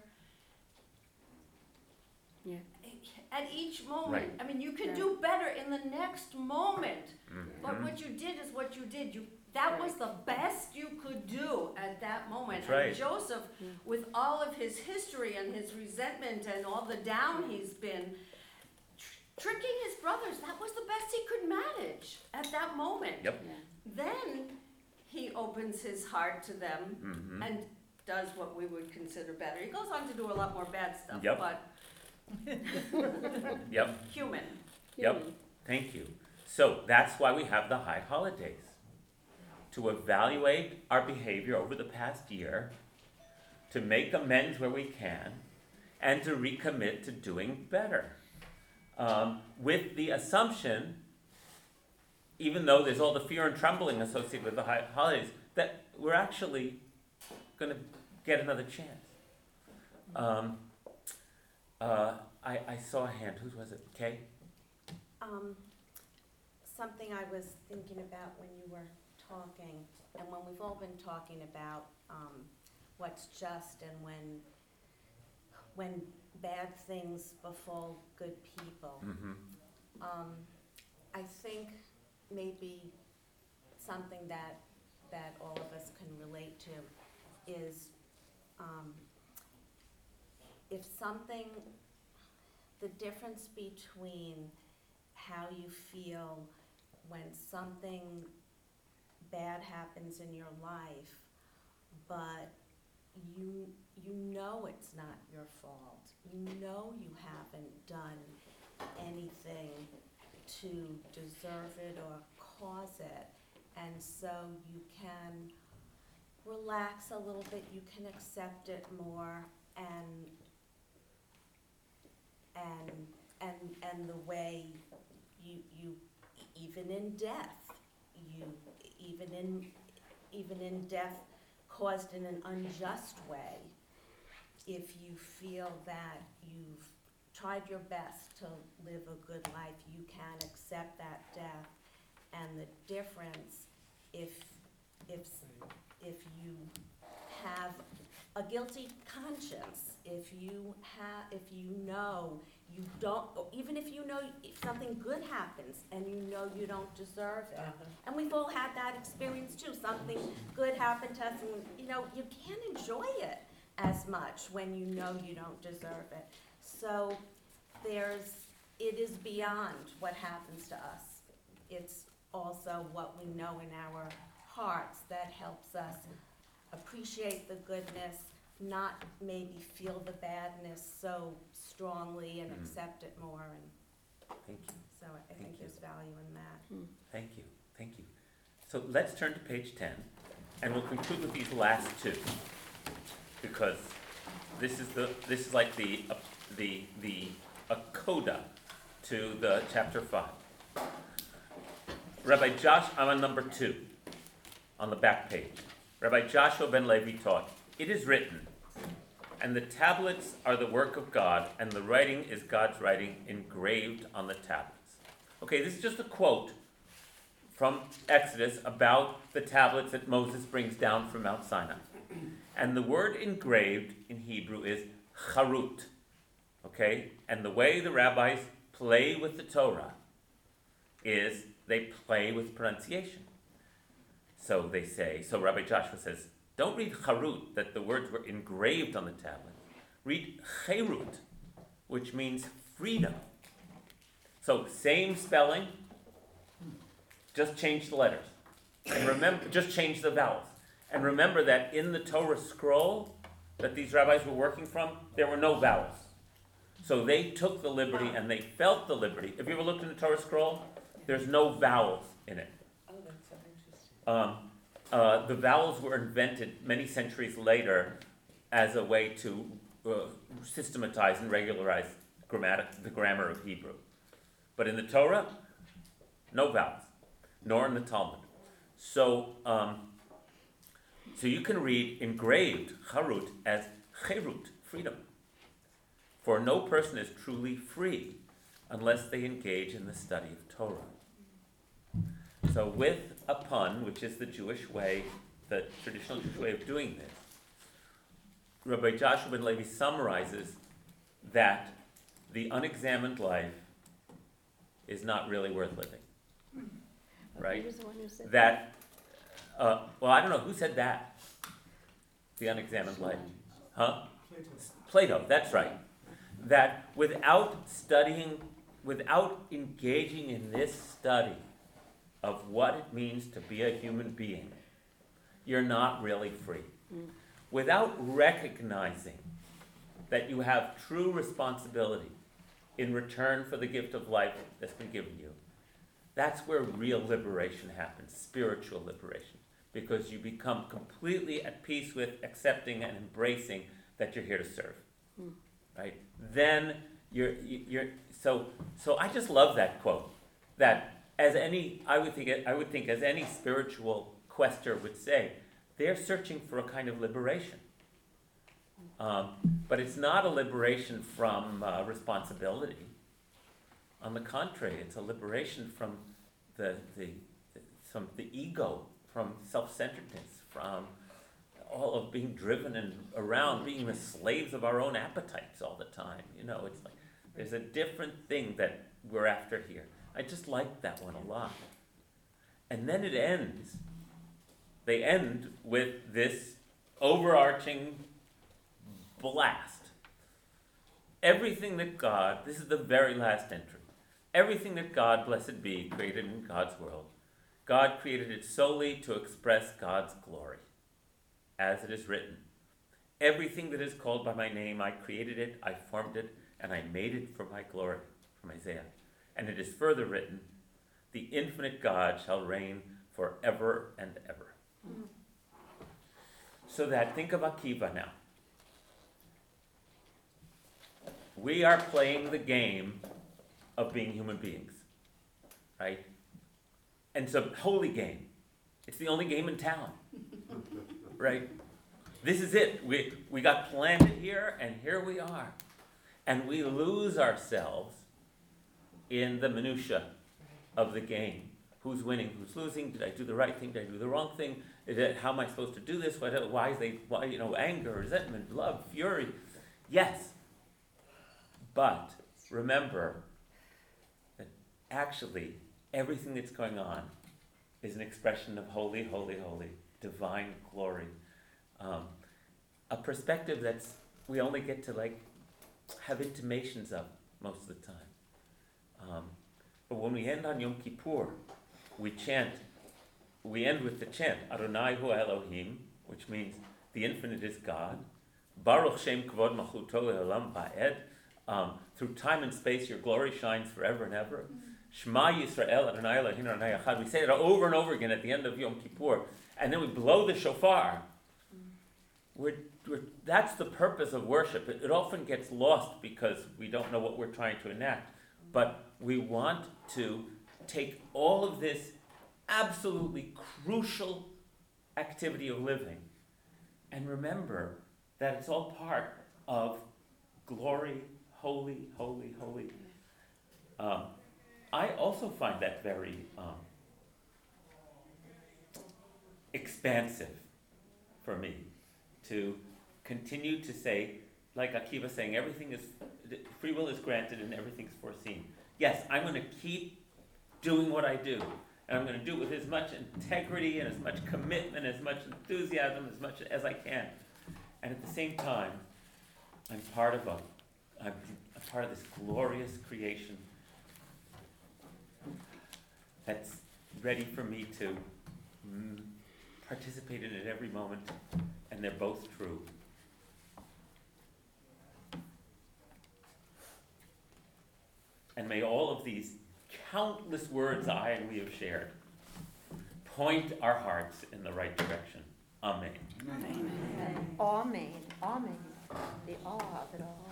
Yeah. At each moment, Right. I mean, you can Yeah. do better in the next moment. But Mhm. what you did is what you did. You that was the best you could do at that moment. That's right. And Joseph, with all of his history and his resentment and all the down he's been, tr- tricking his brothers, that was the best he could manage at that moment. Yep. Yeah. Then he opens his heart to them Mm-hmm. and does what we would consider better. He goes on to do a lot more bad stuff, Yep. but Yep. human. Yep. Thank you. So that's why we have the high holidays to evaluate our behavior over the past year, to make amends where we can, and to recommit to doing better. Um, with the assumption, even though there's all the fear and trembling associated with the holidays, that we're actually going to get another chance. Um, uh, I, I saw a hand. Whose was it? Kay? Um, something I was thinking about when you were talking, and when we've all been talking about, um, what's just and when, when bad things befall good people. Mm-hmm. Um, I think maybe something that, that all of us can relate to is um, if something, the difference between how you feel when something bad happens in your life, but you, you know it's not your fault. You know you haven't done anything to deserve it or cause it. And so you can relax a little bit, you can accept it more and, and, and, and the way you, you, even in death, you, even in, even in death caused in an unjust way, if you feel that you've tried your best to live a good life, you can accept that death. And the difference, if, if, if you have a guilty conscience, if you have, if you know you don't, even if you know if something good happens and you know you don't deserve it. Uh-huh. And we've all had that experience too, something good happened to us and, you know, you can't enjoy it as much when you know you don't deserve it. So there's, it is beyond what happens to us. It's also what we know in our hearts that helps us appreciate the goodness, not maybe feel the badness so strongly and Mm. accept it more and Thank you, so I Thank think you. there's value in that. thank you, thank you. So let's turn to page ten, and we'll conclude with these last two. Because this is the, this is like the, uh, the, the, a coda to the chapter five. Rabbi Josh, I'm on number two, on the back page. Rabbi Joshua ben Levi taught, It is written, and the tablets are the work of God, and the writing is God's writing engraved on the tablets. Okay, this is just a quote from Exodus about the tablets that Moses brings down from Mount Sinai. And the word engraved in Hebrew is charut. Okay? And the way the rabbis play with the Torah is they play with pronunciation. So they say, so Rabbi Joshua says, don't read charut, that the words were engraved on the tablet. Read cherut, which means freedom. So same spelling, just change the letters. And remember, just change the vowels. And remember that in the Torah scroll that these rabbis were working from, there were no vowels. So they took the liberty and they felt the liberty. Have you ever looked in the Torah scroll? There's no vowels in it. Oh, that's so interesting. Um, uh, the vowels were invented many centuries later as a way to uh, systematize and regularize grammatic, the grammar of Hebrew. But in the Torah, no vowels, nor in the Talmud. So, um, so you can read engraved charut as cherut, freedom. For no person is truly free unless they engage in the study of Torah. So, with a pun, which is the Jewish way, the traditional Jewish way of doing this, Rabbi Joshua ben Levi summarizes that the unexamined life is not really worth living. Right? The one who said That, uh, well, I don't know, who said that? The unexamined life? Huh? Plato. Plato, that's right. That without studying, without engaging in this study of what it means to be a human being, you're not really free. Mm. Without recognizing that you have true responsibility in return for the gift of life that's been given you, that's where real liberation happens, spiritual liberation, because you become completely at peace with accepting and embracing that you're here to serve. Hmm. Right? Then you're you're so so I just love that quote. That as any I would think I would think as any spiritual quester would say, they're searching for a kind of liberation. Um, but it's not a liberation from uh, responsibility. On the contrary, it's a liberation from the, the, the, from the ego, from self-centeredness, from all of being driven and around, being the slaves of our own appetites all the time. You know, it's like there's a different thing that we're after here. I just like that one a lot. And then it ends. They end with this overarching blast. Everything that God, this is the very last entry, everything that God, blessed be, created in God's world, God created it solely to express God's glory. As it is written, everything that is called by my name, I created it, I formed it, and I made it for my glory, from Isaiah. And it is further written, the infinite God shall reign forever and ever. Hmm. So that, think of Akiva now. We are playing the game of being human beings, right? And it's a holy game. It's the only game in town, right? This is it. We, we got planted here, and here we are. And we lose ourselves in the minutia of the game. Who's winning? Who's losing? Did I do the right thing? Did I do the wrong thing? It, how am I supposed to do this? What, why is they? Why you know anger, resentment, love, fury? Yes, but remember that actually everything that's going on is an expression of holy, holy, holy, divine glory. Um, a perspective that's we only get to like have intimations of most of the time. Um, but when we end on Yom Kippur, we chant, we end with the chant, Adonai hu Elohim, which means the infinite is God. Baruch Shem Kavod Malchuto Le'olam Va'ed. Um, through time and space, your glory shines forever and ever. Shema Yisrael Adonai Eloheinu Adonai Echad. We say it over and over again at the end of Yom Kippur, and then we blow the shofar. We're, we're, that's the purpose of worship. It, it often gets lost because we don't know what we're trying to enact. But we want to take all of this absolutely crucial activity of living and remember that it's all part of glory, holy, holy, holy. Um, I also find that very um, expansive for me to continue to say, like Akiva saying, everything is, free will is granted and everything's foreseen. Yes, I'm going to keep doing what I do. And I'm going to do it with as much integrity and as much commitment, as much enthusiasm, as much as I can. And at the same time, I'm part of a, I'm a part of this glorious creation that's ready for me to mm, participate in it every moment, and they're both true. And may all of these countless words I and we have shared point our hearts in the right direction. Amen. Amen. Amen. Amen. The awe of it all.